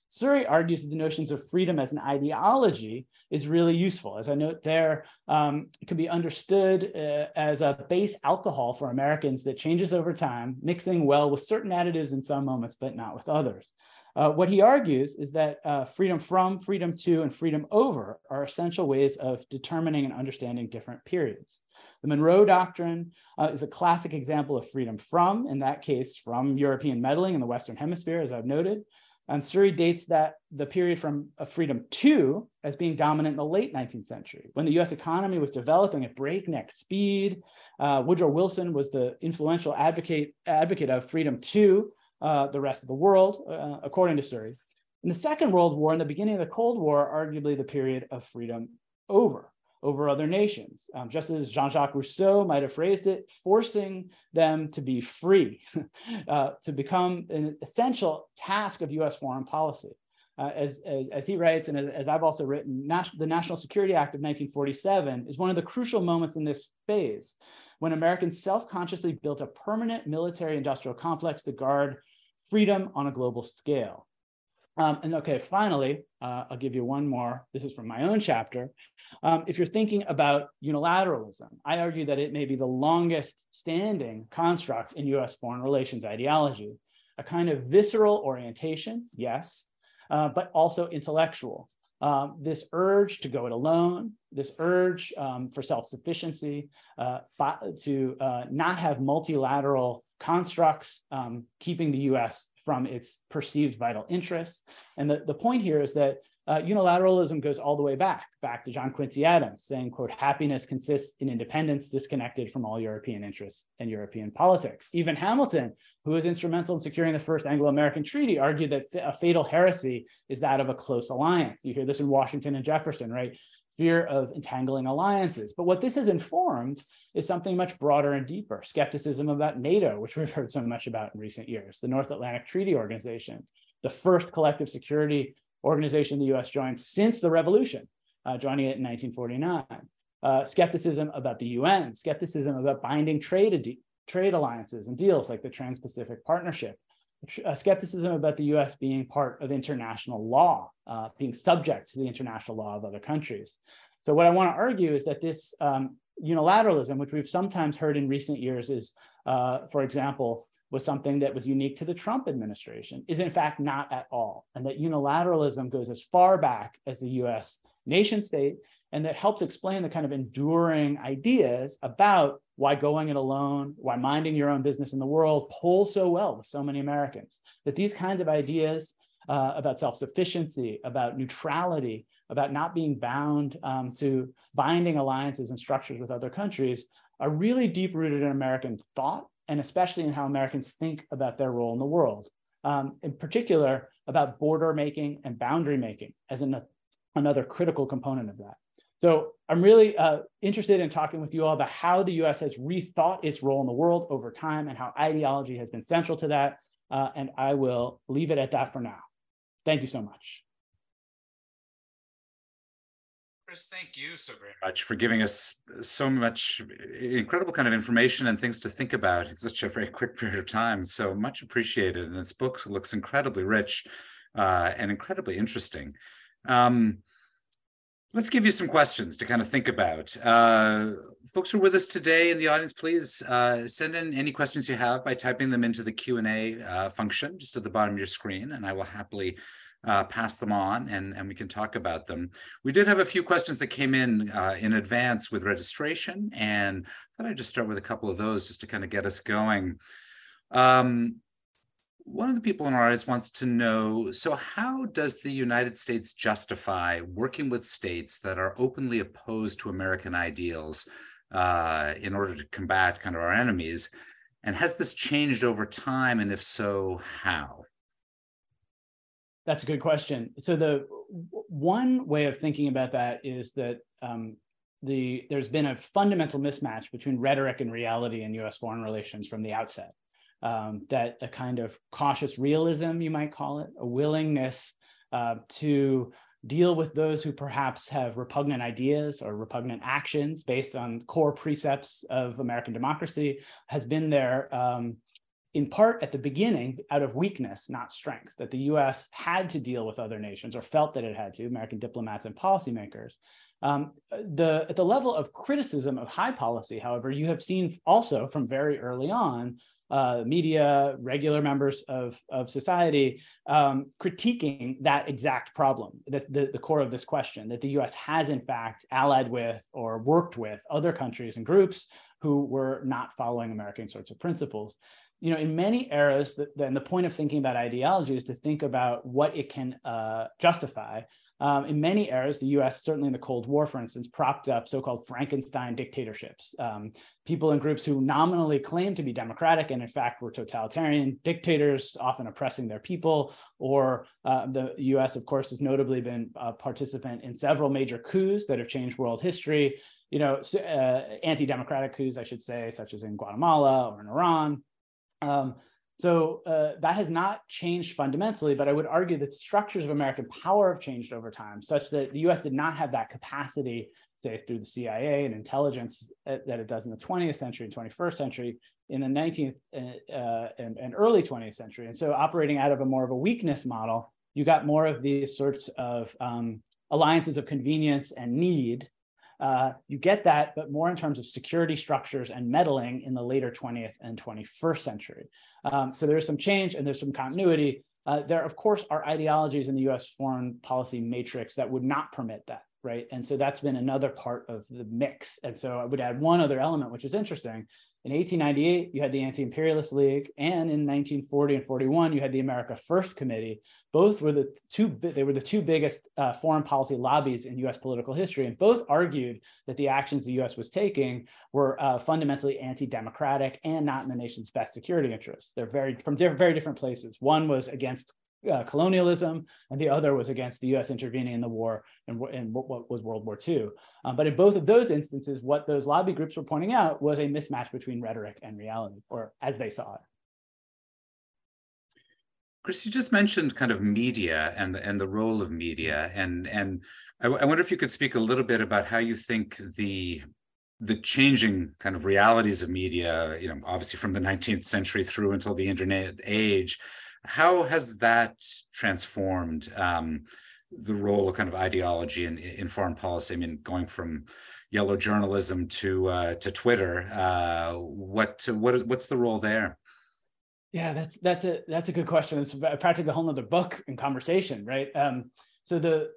Suri argues that the notions of freedom as an ideology is really useful. As I note there, um, it can be understood uh, as a base alcohol for Americans that changes over time, mixing well with certain additives in some moments, but not with others. Uh, what he argues is that uh, freedom from, freedom to, and freedom over are essential ways of determining and understanding different periods. The Monroe Doctrine uh, is a classic example of freedom from, in that case, from European meddling in the Western Hemisphere, as I've noted. And Suri dates that the period from freedom to as being dominant in the late 19th century, when the US economy was developing at breakneck speed. Uh, Woodrow Wilson was the influential advocate, advocate of freedom to uh, the rest of the world, uh, according to Suri. In the Second World War and the beginning of the Cold War, arguably the period of freedom over over other nations, um, just as Jean Jacques Rousseau might have phrased it, forcing them to be free, uh, to become an essential task of US foreign policy. Uh, as, as, as, he writes, and as, as I've also written, Nas the National Security Act of 1947 is one of the crucial moments in this phase when Americans self consciously built a permanent military industrial complex to guard freedom on a global scale. Um, and okay, finally, uh, I'll give you one more. This is from my own chapter. Um, if you're thinking about unilateralism, I argue that it may be the longest standing construct in US foreign relations ideology, a kind of visceral orientation, yes, uh, but also intellectual. Um, this urge to go it alone, this urge um, for self-sufficiency, uh, to uh, not have multilateral constructs, um, keeping the US from its perceived vital interests. And the, the point here is that uh, unilateralism goes all the way back, back to John Quincy Adams, saying, quote, happiness consists in independence disconnected from all European interests and European politics. Even Hamilton, who was instrumental in securing the first Anglo-American treaty, argued that a fatal heresy is that of a close alliance. You hear this in Washington and Jefferson, right? Fear of entangling alliances. But what this has informed is something much broader and deeper, skepticism about NATO, which we've heard so much about in recent years, the North Atlantic Treaty Organization, the first collective security organization the US joined since the revolution, uh, joining it in 1949. Uh, skepticism about the UN, skepticism about binding trade, trade alliances and deals like the Trans Pacific Partnership, skepticism about the US being part of international law, uh, being subject to the international law of other countries. So, what I want to argue is that this um, unilateralism, which we've sometimes heard in recent years, is, uh, for example, was something that was unique to the Trump administration is in fact not at all. And that unilateralism goes as far back as the US nation state, and that helps explain the kind of enduring ideas about why going it alone, why minding your own business in the world pulls so well with so many Americans. That these kinds of ideas uh, about self sufficiency, about neutrality, about not being bound um, to binding alliances and structures with other countries are really deep rooted in American thought and especially in how Americans think about their role in the world. Um, in particular, about border making and boundary making as an, another critical component of that. So I'm really uh, interested in talking with you all about how the US has rethought its role in the world over time and how ideology has been central to that. Uh, and I will leave it at that for now. Thank you so much. Chris, thank you so very much for giving us so much incredible kind of information and things to think about in such a very quick period of time. So much appreciated. And this book looks incredibly rich uh, and incredibly interesting. Um, let's give you some questions to kind of think about. Uh, folks who are with us today in the audience, please uh, send in any questions you have by typing them into the Q&A uh, function just at the bottom of your screen, and I will happily uh, pass them on and, and we can talk about them. We did have a few questions that came in uh, in advance with registration, and I thought I'd just start with a couple of those just to kind of get us going. Um, one of the people in our audience wants to know so, how does the United States justify working with states that are openly opposed to American ideals uh, in order to combat kind of our enemies? And has this changed over time? And if so, how? That's a good question. So the one way of thinking about that is that um, the there's been a fundamental mismatch between rhetoric and reality in U.S. foreign relations from the outset. Um, that a kind of cautious realism, you might call it, a willingness uh, to deal with those who perhaps have repugnant ideas or repugnant actions based on core precepts of American democracy has been there um, in part at the beginning out of weakness, not strength, that the US had to deal with other nations or felt that it had to, American diplomats and policymakers. Um, the, at the level of criticism of high policy, however, you have seen also from very early on uh, media, regular members of, of society um, critiquing that exact problem, the, the, the, core of this question, that the US has in fact allied with or worked with other countries and groups who were not following American sorts of principles you know, in many eras, then the point of thinking about ideology is to think about what it can uh, justify. Um, in many eras, the US, certainly in the Cold War, for instance, propped up so called Frankenstein dictatorships. Um, people and groups who nominally claimed to be democratic and, in fact, were totalitarian dictators, often oppressing their people. Or uh, the US, of course, has notably been a participant in several major coups that have changed world history. You know, uh, anti democratic coups, I should say, such as in Guatemala or in Iran. Um, so uh, that has not changed fundamentally, but I would argue that structures of American power have changed over time, such that the US did not have that capacity, say through the CIA and intelligence uh, that it does in the 20th century and 21st century, in the 19th uh, uh, and, and early 20th century. And so operating out of a more of a weakness model, you got more of these sorts of um, alliances of convenience and need uh, you get that, but more in terms of security structures and meddling in the later 20th and 21st century. Um, so there's some change and there's some continuity. Uh, there, of course, are ideologies in the US foreign policy matrix that would not permit that, right? And so that's been another part of the mix. And so I would add one other element, which is interesting, in 1898, you had the Anti-Imperialist League, and in 1940 and 41, you had the America First Committee. Both were the two; they were the two biggest uh, foreign policy lobbies in U.S. political history, and both argued that the actions the U.S. was taking were uh, fundamentally anti-democratic and not in the nation's best security interests. They're very from very different places. One was against uh, colonialism, and the other was against the U.S. intervening in the war and in, what, was World War II. Um, but in both of those instances, what those lobby groups were pointing out was a mismatch between rhetoric and reality, or as they saw it. Chris, you just mentioned kind of media and the, and the role of media, and and I, I wonder if you could speak a little bit about how you think the the changing kind of realities of media, you know, obviously from the 19th century through until the internet age, how has that transformed um, the role of kind of ideology in, in foreign policy? I mean, going from yellow journalism to uh, to Twitter, uh, what what is, what's the role there? Yeah, that's that's a that's a good question. It's practically a whole other book and conversation, right? Um, so the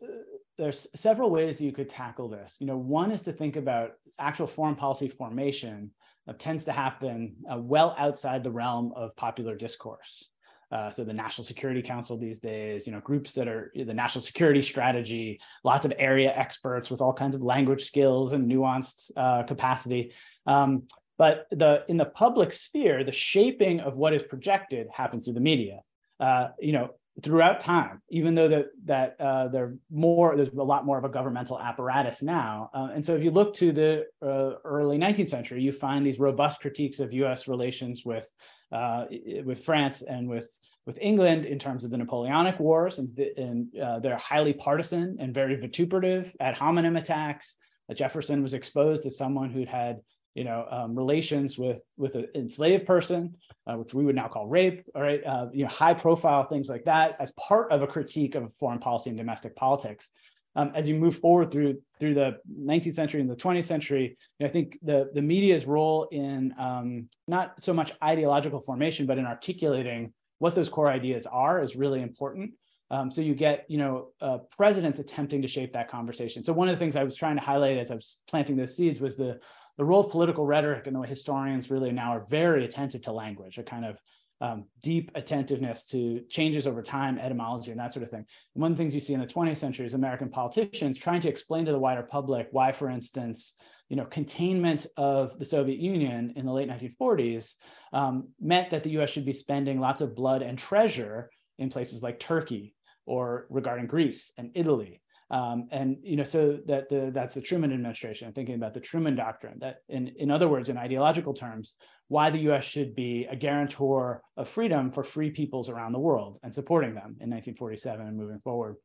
there's several ways you could tackle this. You know, one is to think about actual foreign policy formation that tends to happen uh, well outside the realm of popular discourse. Uh, so the National Security Council these days, you know, groups that are the national security strategy, lots of area experts with all kinds of language skills and nuanced uh, capacity. Um, but the in the public sphere, the shaping of what is projected happens through the media. Uh, you know, throughout time, even though that that uh, they're more there's a lot more of a governmental apparatus now. Uh, and so if you look to the uh, early 19th century, you find these robust critiques of U.S. relations with uh, with France and with with England in terms of the Napoleonic Wars, and, uh, they're highly partisan and very vituperative ad hominem attacks. Jefferson was exposed as someone who'd had you know, um, relations with with an enslaved person, uh, which we would now call rape, all right, uh, you know, high profile things like that, as part of a critique of foreign policy and domestic politics. Um, as you move forward through through the 19th century and the 20th century, you know, I think the the media's role in um, not so much ideological formation, but in articulating what those core ideas are is really important. Um, so you get, you know, uh, presidents attempting to shape that conversation. So one of the things I was trying to highlight as I was planting those seeds was the the role of political rhetoric and the way historians really now are very attentive to language, a kind of um, deep attentiveness to changes over time, etymology, and that sort of thing. And one of the things you see in the 20th century is American politicians trying to explain to the wider public why, for instance, you know, containment of the Soviet Union in the late 1940s um, meant that the U.S. should be spending lots of blood and treasure in places like Turkey or regarding Greece and Italy. Um, and you know, so that the that's the Truman administration. Thinking about the Truman Doctrine. That, in in other words, in ideological terms, why the U.S. should be a guarantor of freedom for free peoples around the world and supporting them in 1947 and moving forward.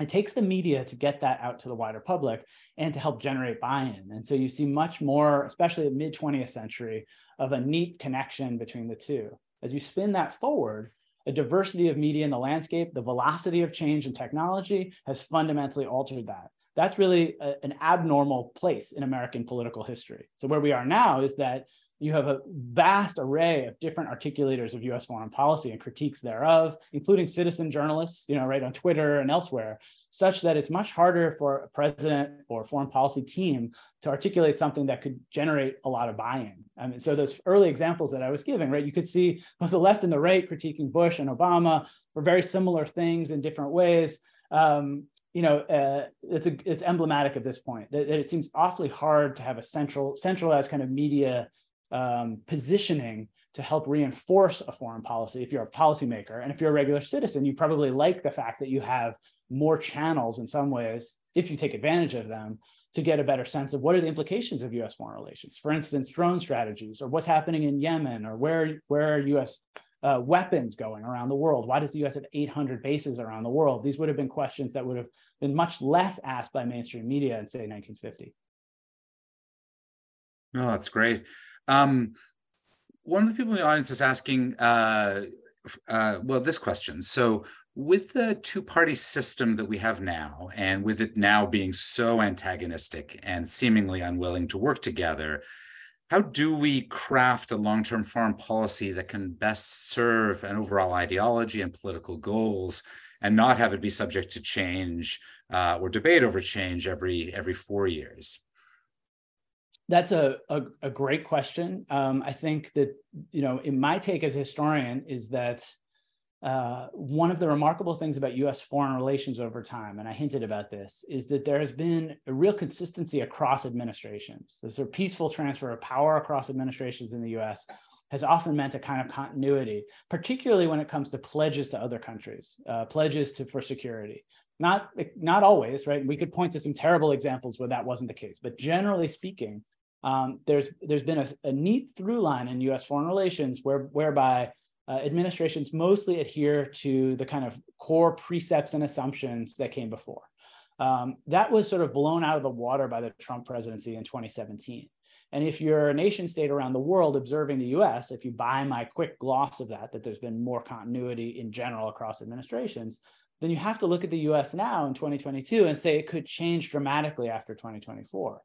It takes the media to get that out to the wider public and to help generate buy-in. And so you see much more, especially mid 20th century, of a neat connection between the two. As you spin that forward, a diversity of media in the landscape, the velocity of change in technology has fundamentally altered that. That's really a, an abnormal place in American political history. So where we are now is that you have a vast array of different articulators of US foreign policy and critiques thereof, including citizen journalists, you know, right on Twitter and elsewhere, such that it's much harder for a president or foreign policy team to articulate something that could generate a lot of buy-in. I mean, so those early examples that I was giving, right, you could see both the left and the right critiquing Bush and Obama for very similar things in different ways. Um, you know, uh, it's a, it's emblematic of this point that, that, it seems awfully hard to have a central centralized kind of media um, positioning to help reinforce a foreign policy if you're a policymaker. And if you're a regular citizen, you probably like the fact that you have more channels in some ways, if you take advantage of them, to get a better sense of what are the implications of US foreign relations. For instance, drone strategies, or what's happening in Yemen, or where, where are US uh, weapons going around the world? Why does the US have 800 bases around the world? These would have been questions that would have been much less asked by mainstream media in, say, 1950. Oh, that's great. Um, one of the people in the audience is asking, uh, uh, well, this question. So, with the two party system that we have now, and with it now being so antagonistic and seemingly unwilling to work together, how do we craft a long term foreign policy that can best serve an overall ideology and political goals and not have it be subject to change uh, or debate over change every every four years? That's a, a, a great question. Um, I think that, you know, in my take as a historian is that uh, one of the remarkable things about US foreign relations over time, and I hinted about this, is that there has been a real consistency across administrations. The sort of peaceful transfer of power across administrations in the US has often meant a kind of continuity, particularly when it comes to pledges to other countries, uh, pledges to, for security. Not, not always, right? We could point to some terrible examples where that wasn't the case, but generally speaking, um, there's there's been a, a, neat through line in U.S. foreign relations where whereby uh, administrations mostly adhere to the kind of core precepts and assumptions that came before. Um, that was sort of blown out of the water by the Trump presidency in 2017. And if you're a nation state around the world observing the US, if you buy my quick gloss of that, that there's been more continuity in general across administrations, then you have to look at the US now in 2022 and say it could change dramatically after 2024.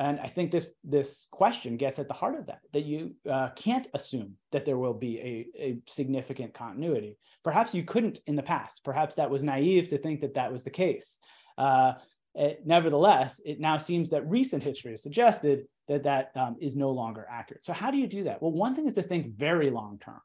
And I think this this question gets at the heart of that, that you uh, can't assume that there will be a, a significant continuity. Perhaps you couldn't in the past. Perhaps that was naive to think that that was the case. Uh, it, nevertheless, it now seems that recent history has suggested that that um, is no longer accurate. So how do you do that? Well, one thing is to think very long term.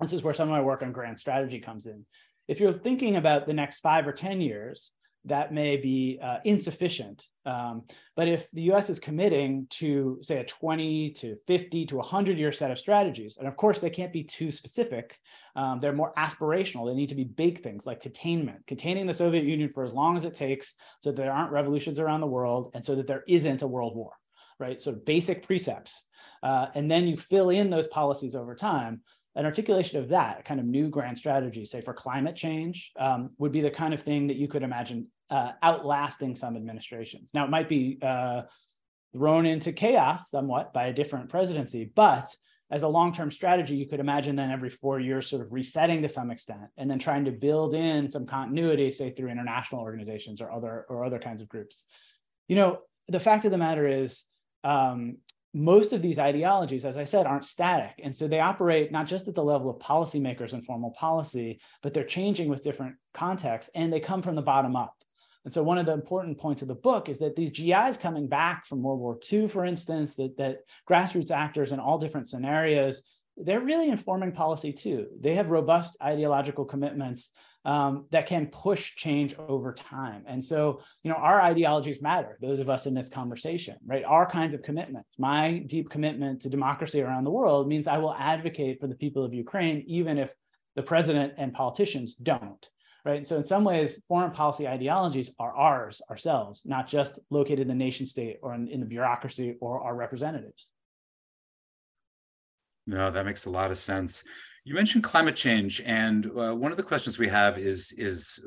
This is where some of my work on grand strategy comes in. If you're thinking about the next five or 10 years, that may be uh, insufficient. Um, but if the US is committing to, say, a 20 to 50 to 100 year set of strategies, and of course, they can't be too specific, um, they're more aspirational. They need to be big things like containment, containing the Soviet Union for as long as it takes so that there aren't revolutions around the world and so that there isn't a world war, right? So basic precepts. Uh, and then you fill in those policies over time an articulation of that kind of new grand strategy, say for climate change, um, would be the kind of thing that you could imagine uh, outlasting some administrations. Now, it might be uh, thrown into chaos somewhat by a different presidency, but as a long-term strategy, you could imagine then every four years sort of resetting to some extent, and then trying to build in some continuity, say through international organizations or other or other kinds of groups. You know, the fact of the matter is, um, most of these ideologies, as I said, aren't static. And so they operate not just at the level of policymakers and formal policy, but they're changing with different contexts and they come from the bottom up. And so one of the important points of the book is that these GIs coming back from World War II, for instance, that, that grassroots actors in all different scenarios, they're really informing policy too. They have robust ideological commitments um, that can push change over time. And so, you know, our ideologies matter, those of us in this conversation, right? Our kinds of commitments. My deep commitment to democracy around the world means I will advocate for the people of Ukraine, even if the president and politicians don't. Right. So in some ways, foreign policy ideologies are ours ourselves, not just located in the nation state or in, in the bureaucracy or our representatives. No, that makes a lot of sense. You mentioned climate change, and uh, one of the questions we have is is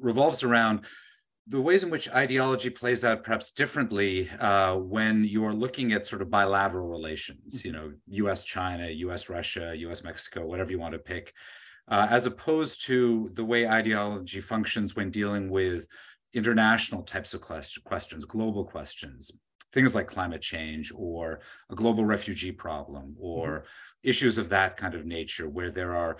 revolves around the ways in which ideology plays out perhaps differently uh, when you are looking at sort of bilateral relations, you know, U.S. China, U.S. Russia, U.S. Mexico, whatever you want to pick, uh, as opposed to the way ideology functions when dealing with international types of questions, global questions, things like climate change or a global refugee problem or mm-hmm. issues of that kind of nature where there are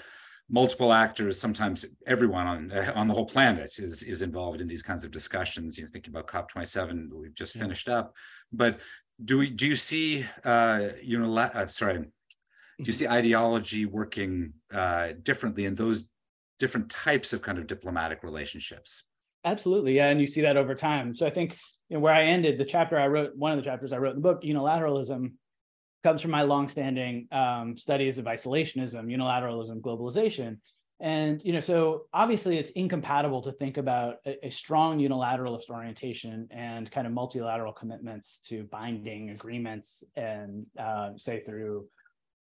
multiple actors sometimes everyone on on the whole planet is is involved in these kinds of discussions you know thinking about cop27 we've just finished up but do we do you see uh unilateral uh, sorry do you see ideology working uh differently in those different types of kind of diplomatic relationships absolutely yeah and you see that over time so i think you know, where I ended the chapter I wrote, one of the chapters I wrote in the book, unilateralism, comes from my longstanding um, studies of isolationism, unilateralism, globalization. And you know, so obviously it's incompatible to think about a, a, strong unilateralist orientation and kind of multilateral commitments to binding agreements and uh, say through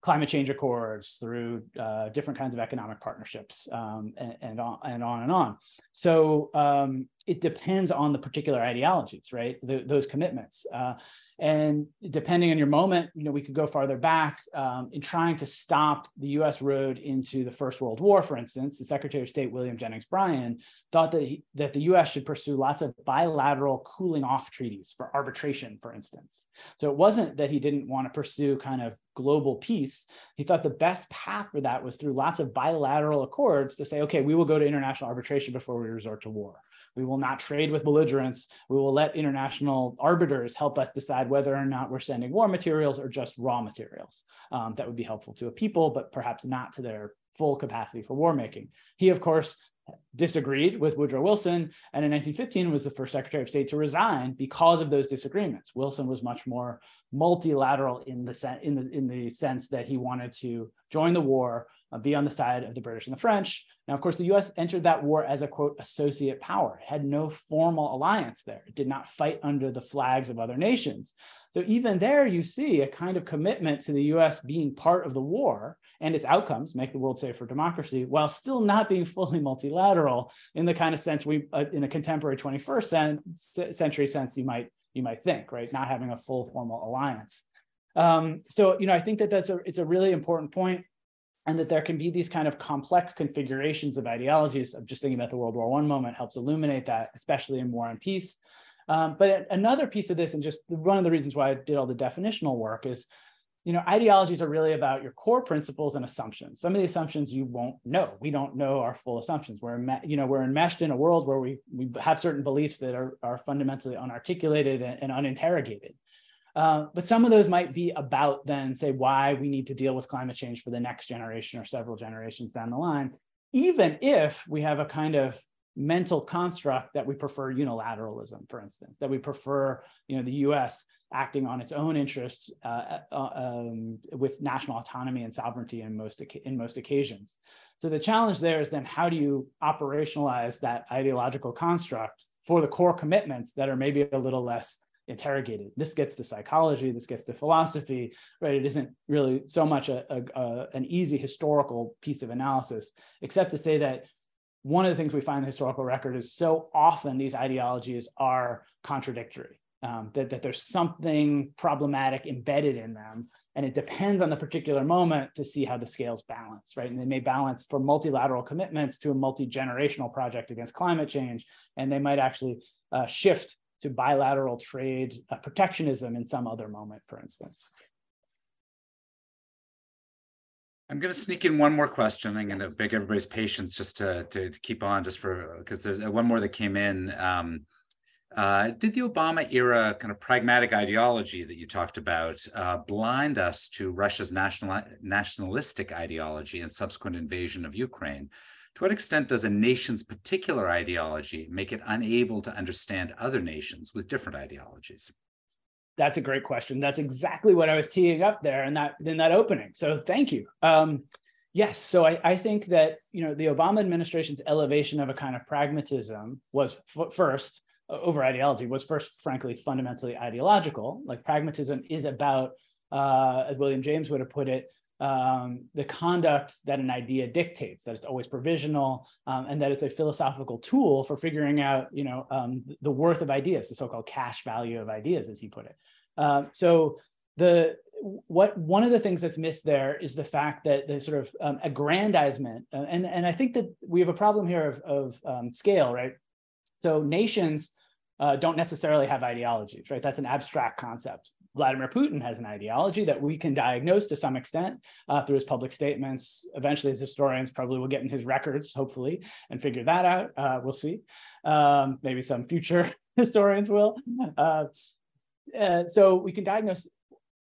climate change accords, through uh, different kinds of economic partnerships, um, and, and, on and on and on. So um, it depends on the particular ideologies, right? The, those commitments. Uh, and depending on your moment, you know, we could go farther back um, in trying to stop the U.S. road into the First World War, for instance. The Secretary of State William Jennings Bryan thought that he, that the U.S. should pursue lots of bilateral cooling off treaties for arbitration, for instance. So it wasn't that he didn't want to pursue kind of global peace. He thought the best path for that was through lots of bilateral accords to say, okay, we will go to international arbitration before we resort to war. We will not trade with belligerents. We will let international arbiters help us decide whether or not we're sending war materials or just raw materials. Um, that would be helpful to a people, but perhaps not to their full capacity for war making. He, of course, disagreed with Woodrow Wilson, and in 1915 was the first Secretary of State to resign because of those disagreements. Wilson was much more multilateral in the in the in the sense that he wanted to join the war, uh, be on the side of the British and the French. Now, of course, the US entered that war as a quote associate power. It had no formal alliance there. It did not fight under the flags of other nations. So even there, you see a kind of commitment to the US being part of the war and its outcomes, make the world safe for democracy, while still not being fully multilateral in the kind of sense we, uh, in a contemporary 21st century sense, you might you might think, right? Not having a full formal alliance. Um, so, you know, I think that that's a it's a really important point and that there can be these kind of complex configurations of ideologies. I'm just thinking about the World War One moment helps illuminate that, especially in War and Peace. Um, but another piece of this, and just one of the reasons why I did all the definitional work is, you know, ideologies are really about your core principles and assumptions. Some of the assumptions you won't know. We don't know our full assumptions. We're, you know, we're enmeshed in a world where we we have certain beliefs that are are fundamentally unarticulated and, and uninterrogated. Uh, but some of those might be about then say why we need to deal with climate change for the next generation or several generations down the line, even if we have a kind of mental construct that we prefer unilateralism, for instance, that we prefer, you know, the U.S. acting on its own interests uh, uh, um, with national autonomy and sovereignty in most in most occasions. So the challenge there is then how do you operationalize that ideological construct for the core commitments that are maybe a little less interrogated. This gets to psychology, this gets to philosophy, right? It isn't really so much a, a, a, an easy historical piece of analysis, except to say that one of the things we find in the historical record is so often these ideologies are contradictory, um, that, that there's something problematic embedded in them. And it depends on the particular moment to see how the scales balance, right? And they may balance for multilateral commitments to a multi generational project against climate change. And they might actually uh, shift to bilateral trade uh, protectionism in some other moment, for instance. I'm going to sneak in one more question. I'm going to beg everybody's patience just to, to, to keep on, just for because there's uh, one more that came in. Um, uh, did the Obama era kind of pragmatic ideology that you talked about uh, blind us to Russia's national nationalistic ideology and subsequent invasion of Ukraine? To what extent does a nation's particular ideology make it unable to understand other nations with different ideologies? That's a great question. That's exactly what I was teeing up there in that in that opening. So thank you. Um, yes, so I, I, think that you know the Obama administration's elevation of a kind of pragmatism was f- first over ideology was first, frankly, fundamentally ideological. Like pragmatism is about, uh, as William James would have put it, um, the conduct that an idea dictates, that it's always provisional, um, and that it's a philosophical tool for figuring out, you know, um, the worth of ideas, the so-called cash value of ideas, as he put it. Uh, so the what one of the things that's missed there is the fact that the sort of um, aggrandizement, uh, and and I think that we have a problem here of, of um, scale, right? So nations uh, don't necessarily have ideologies, right? That's an abstract concept. Vladimir Putin has an ideology that we can diagnose to some extent uh, through his public statements. Eventually, as historians probably will get in his records, hopefully, and figure that out. Uh, we'll see. Um, maybe some future historians will. Uh, uh, so we can diagnose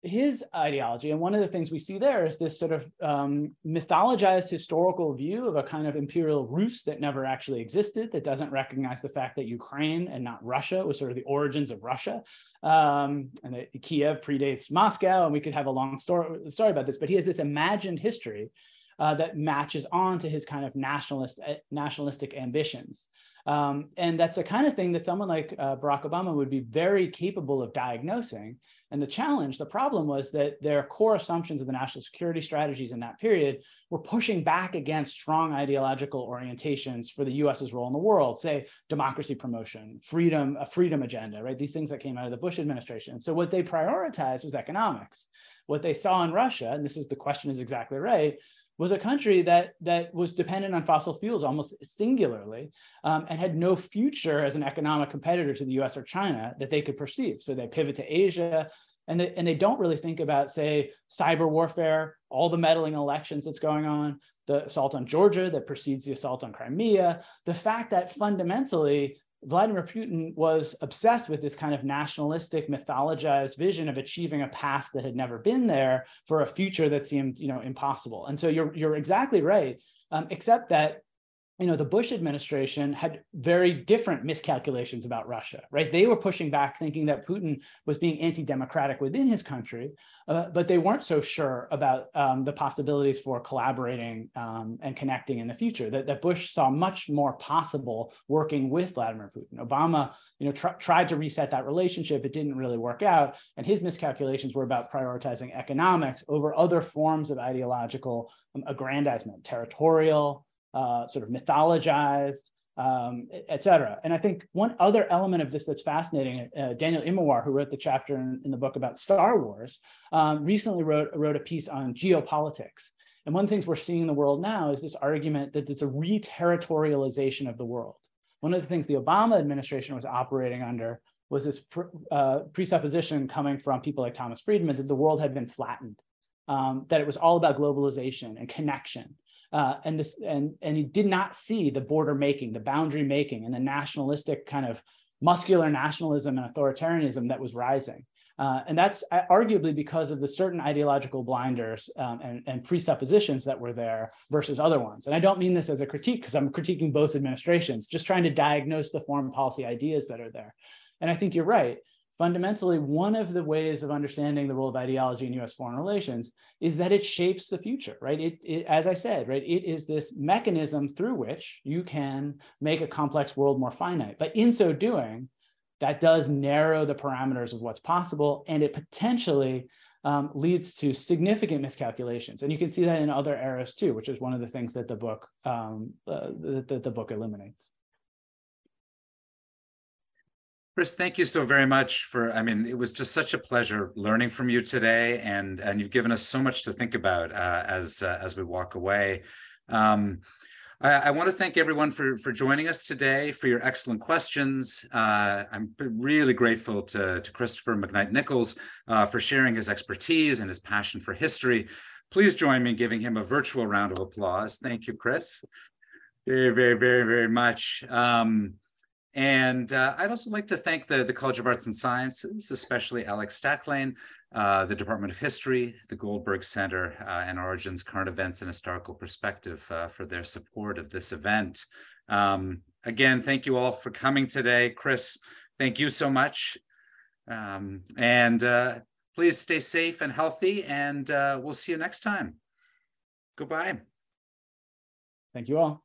his ideology. And one of the things we see there is this sort of um, mythologized historical view of a kind of imperial Rus that never actually existed, that doesn't recognize the fact that Ukraine and not Russia was sort of the origins of Russia. Um, and that Kiev predates Moscow, and we could have a long story, story about this, but he has this imagined history uh, that matches on to his kind of nationalist uh, nationalistic ambitions. Um, and that's the kind of thing that someone like uh, Barack Obama would be very capable of diagnosing. And the challenge, the problem was that their core assumptions of the national security strategies in that period were pushing back against strong ideological orientations for the US's role in the world, say democracy promotion, freedom, a freedom agenda, right? These things that came out of the Bush administration. So what they prioritized was economics. What they saw in Russia, and this is the question is exactly right, was a country that that was dependent on fossil fuels almost singularly um, and had no future as an economic competitor to the US or China that they could perceive. So they pivot to Asia and they, and they don't really think about, say, cyber warfare, all the meddling elections that's going on, the assault on Georgia that precedes the assault on Crimea, the fact that fundamentally Vladimir Putin was obsessed with this kind of nationalistic, mythologized vision of achieving a past that had never been there for a future that seemed, you know, impossible. And so you're you're exactly right, um, except that you know the bush administration had very different miscalculations about russia right? They were pushing back thinking that putin was being anti-democratic within his country uh, but they weren't so sure about um, the possibilities for collaborating um, and connecting in the future that, that bush saw much more possible working with vladimir putin. Obama you know tr- tried to reset that relationship. It didn't really work out. And his miscalculations were about prioritizing economics over other forms of ideological um, aggrandizement territorial uh, sort of mythologized, um, et cetera. And I think one other element of this that's fascinating, uh, Daniel Immerwahr, who wrote the chapter in, in the book about Star Wars, um, recently wrote, wrote a piece on geopolitics. And one of the things we're seeing in the world now is this argument that it's a re-territorialization of the world. One of the things the Obama administration was operating under was this uh, presupposition coming from people like Thomas Friedman that the world had been flattened, um, that it was all about globalization and connection, uh, and this and and he did not see the border making, the boundary making, and the nationalistic kind of muscular nationalism and authoritarianism that was rising. Uh, and that's uh, arguably because of the certain ideological blinders um, and, and, presuppositions that were there versus other ones. And I don't mean this as a critique because I'm critiquing both administrations, just trying to diagnose the foreign policy ideas that are there. And I think you're right. Fundamentally, one of the ways of understanding the role of ideology in US foreign relations is that it shapes the future, right? It, it, as I said, right, it is this mechanism through which you can make a complex world more finite. But in so doing, that does narrow the parameters of what's possible and it potentially um, leads to significant miscalculations. And you can see that in other eras too, which is one of the things that the book um, uh, that the book eliminates. Chris, thank you so very much for, I mean, it was just such a pleasure learning from you today and, and you've given us so much to think about uh, as, uh, as we walk away. Um, I, I want to thank everyone for, for joining us today, for your excellent questions. Uh, I'm really grateful to, to Christopher McKnight Nichols uh, for sharing his expertise and his passion for history. Please join me in giving him a virtual round of applause. Thank you, Chris. Very, very, very, very much. Um, and uh, I'd also like to thank the, the College of Arts and Sciences, especially Alex Stacklane, uh, the Department of History, the Goldberg Center, uh, and Origins Current Events and Historical Perspective uh, for their support of this event. Um, again, thank you all for coming today. Chris, thank you so much. Um, and uh, please stay safe and healthy, and uh, we'll see you next time. Goodbye. Thank you all.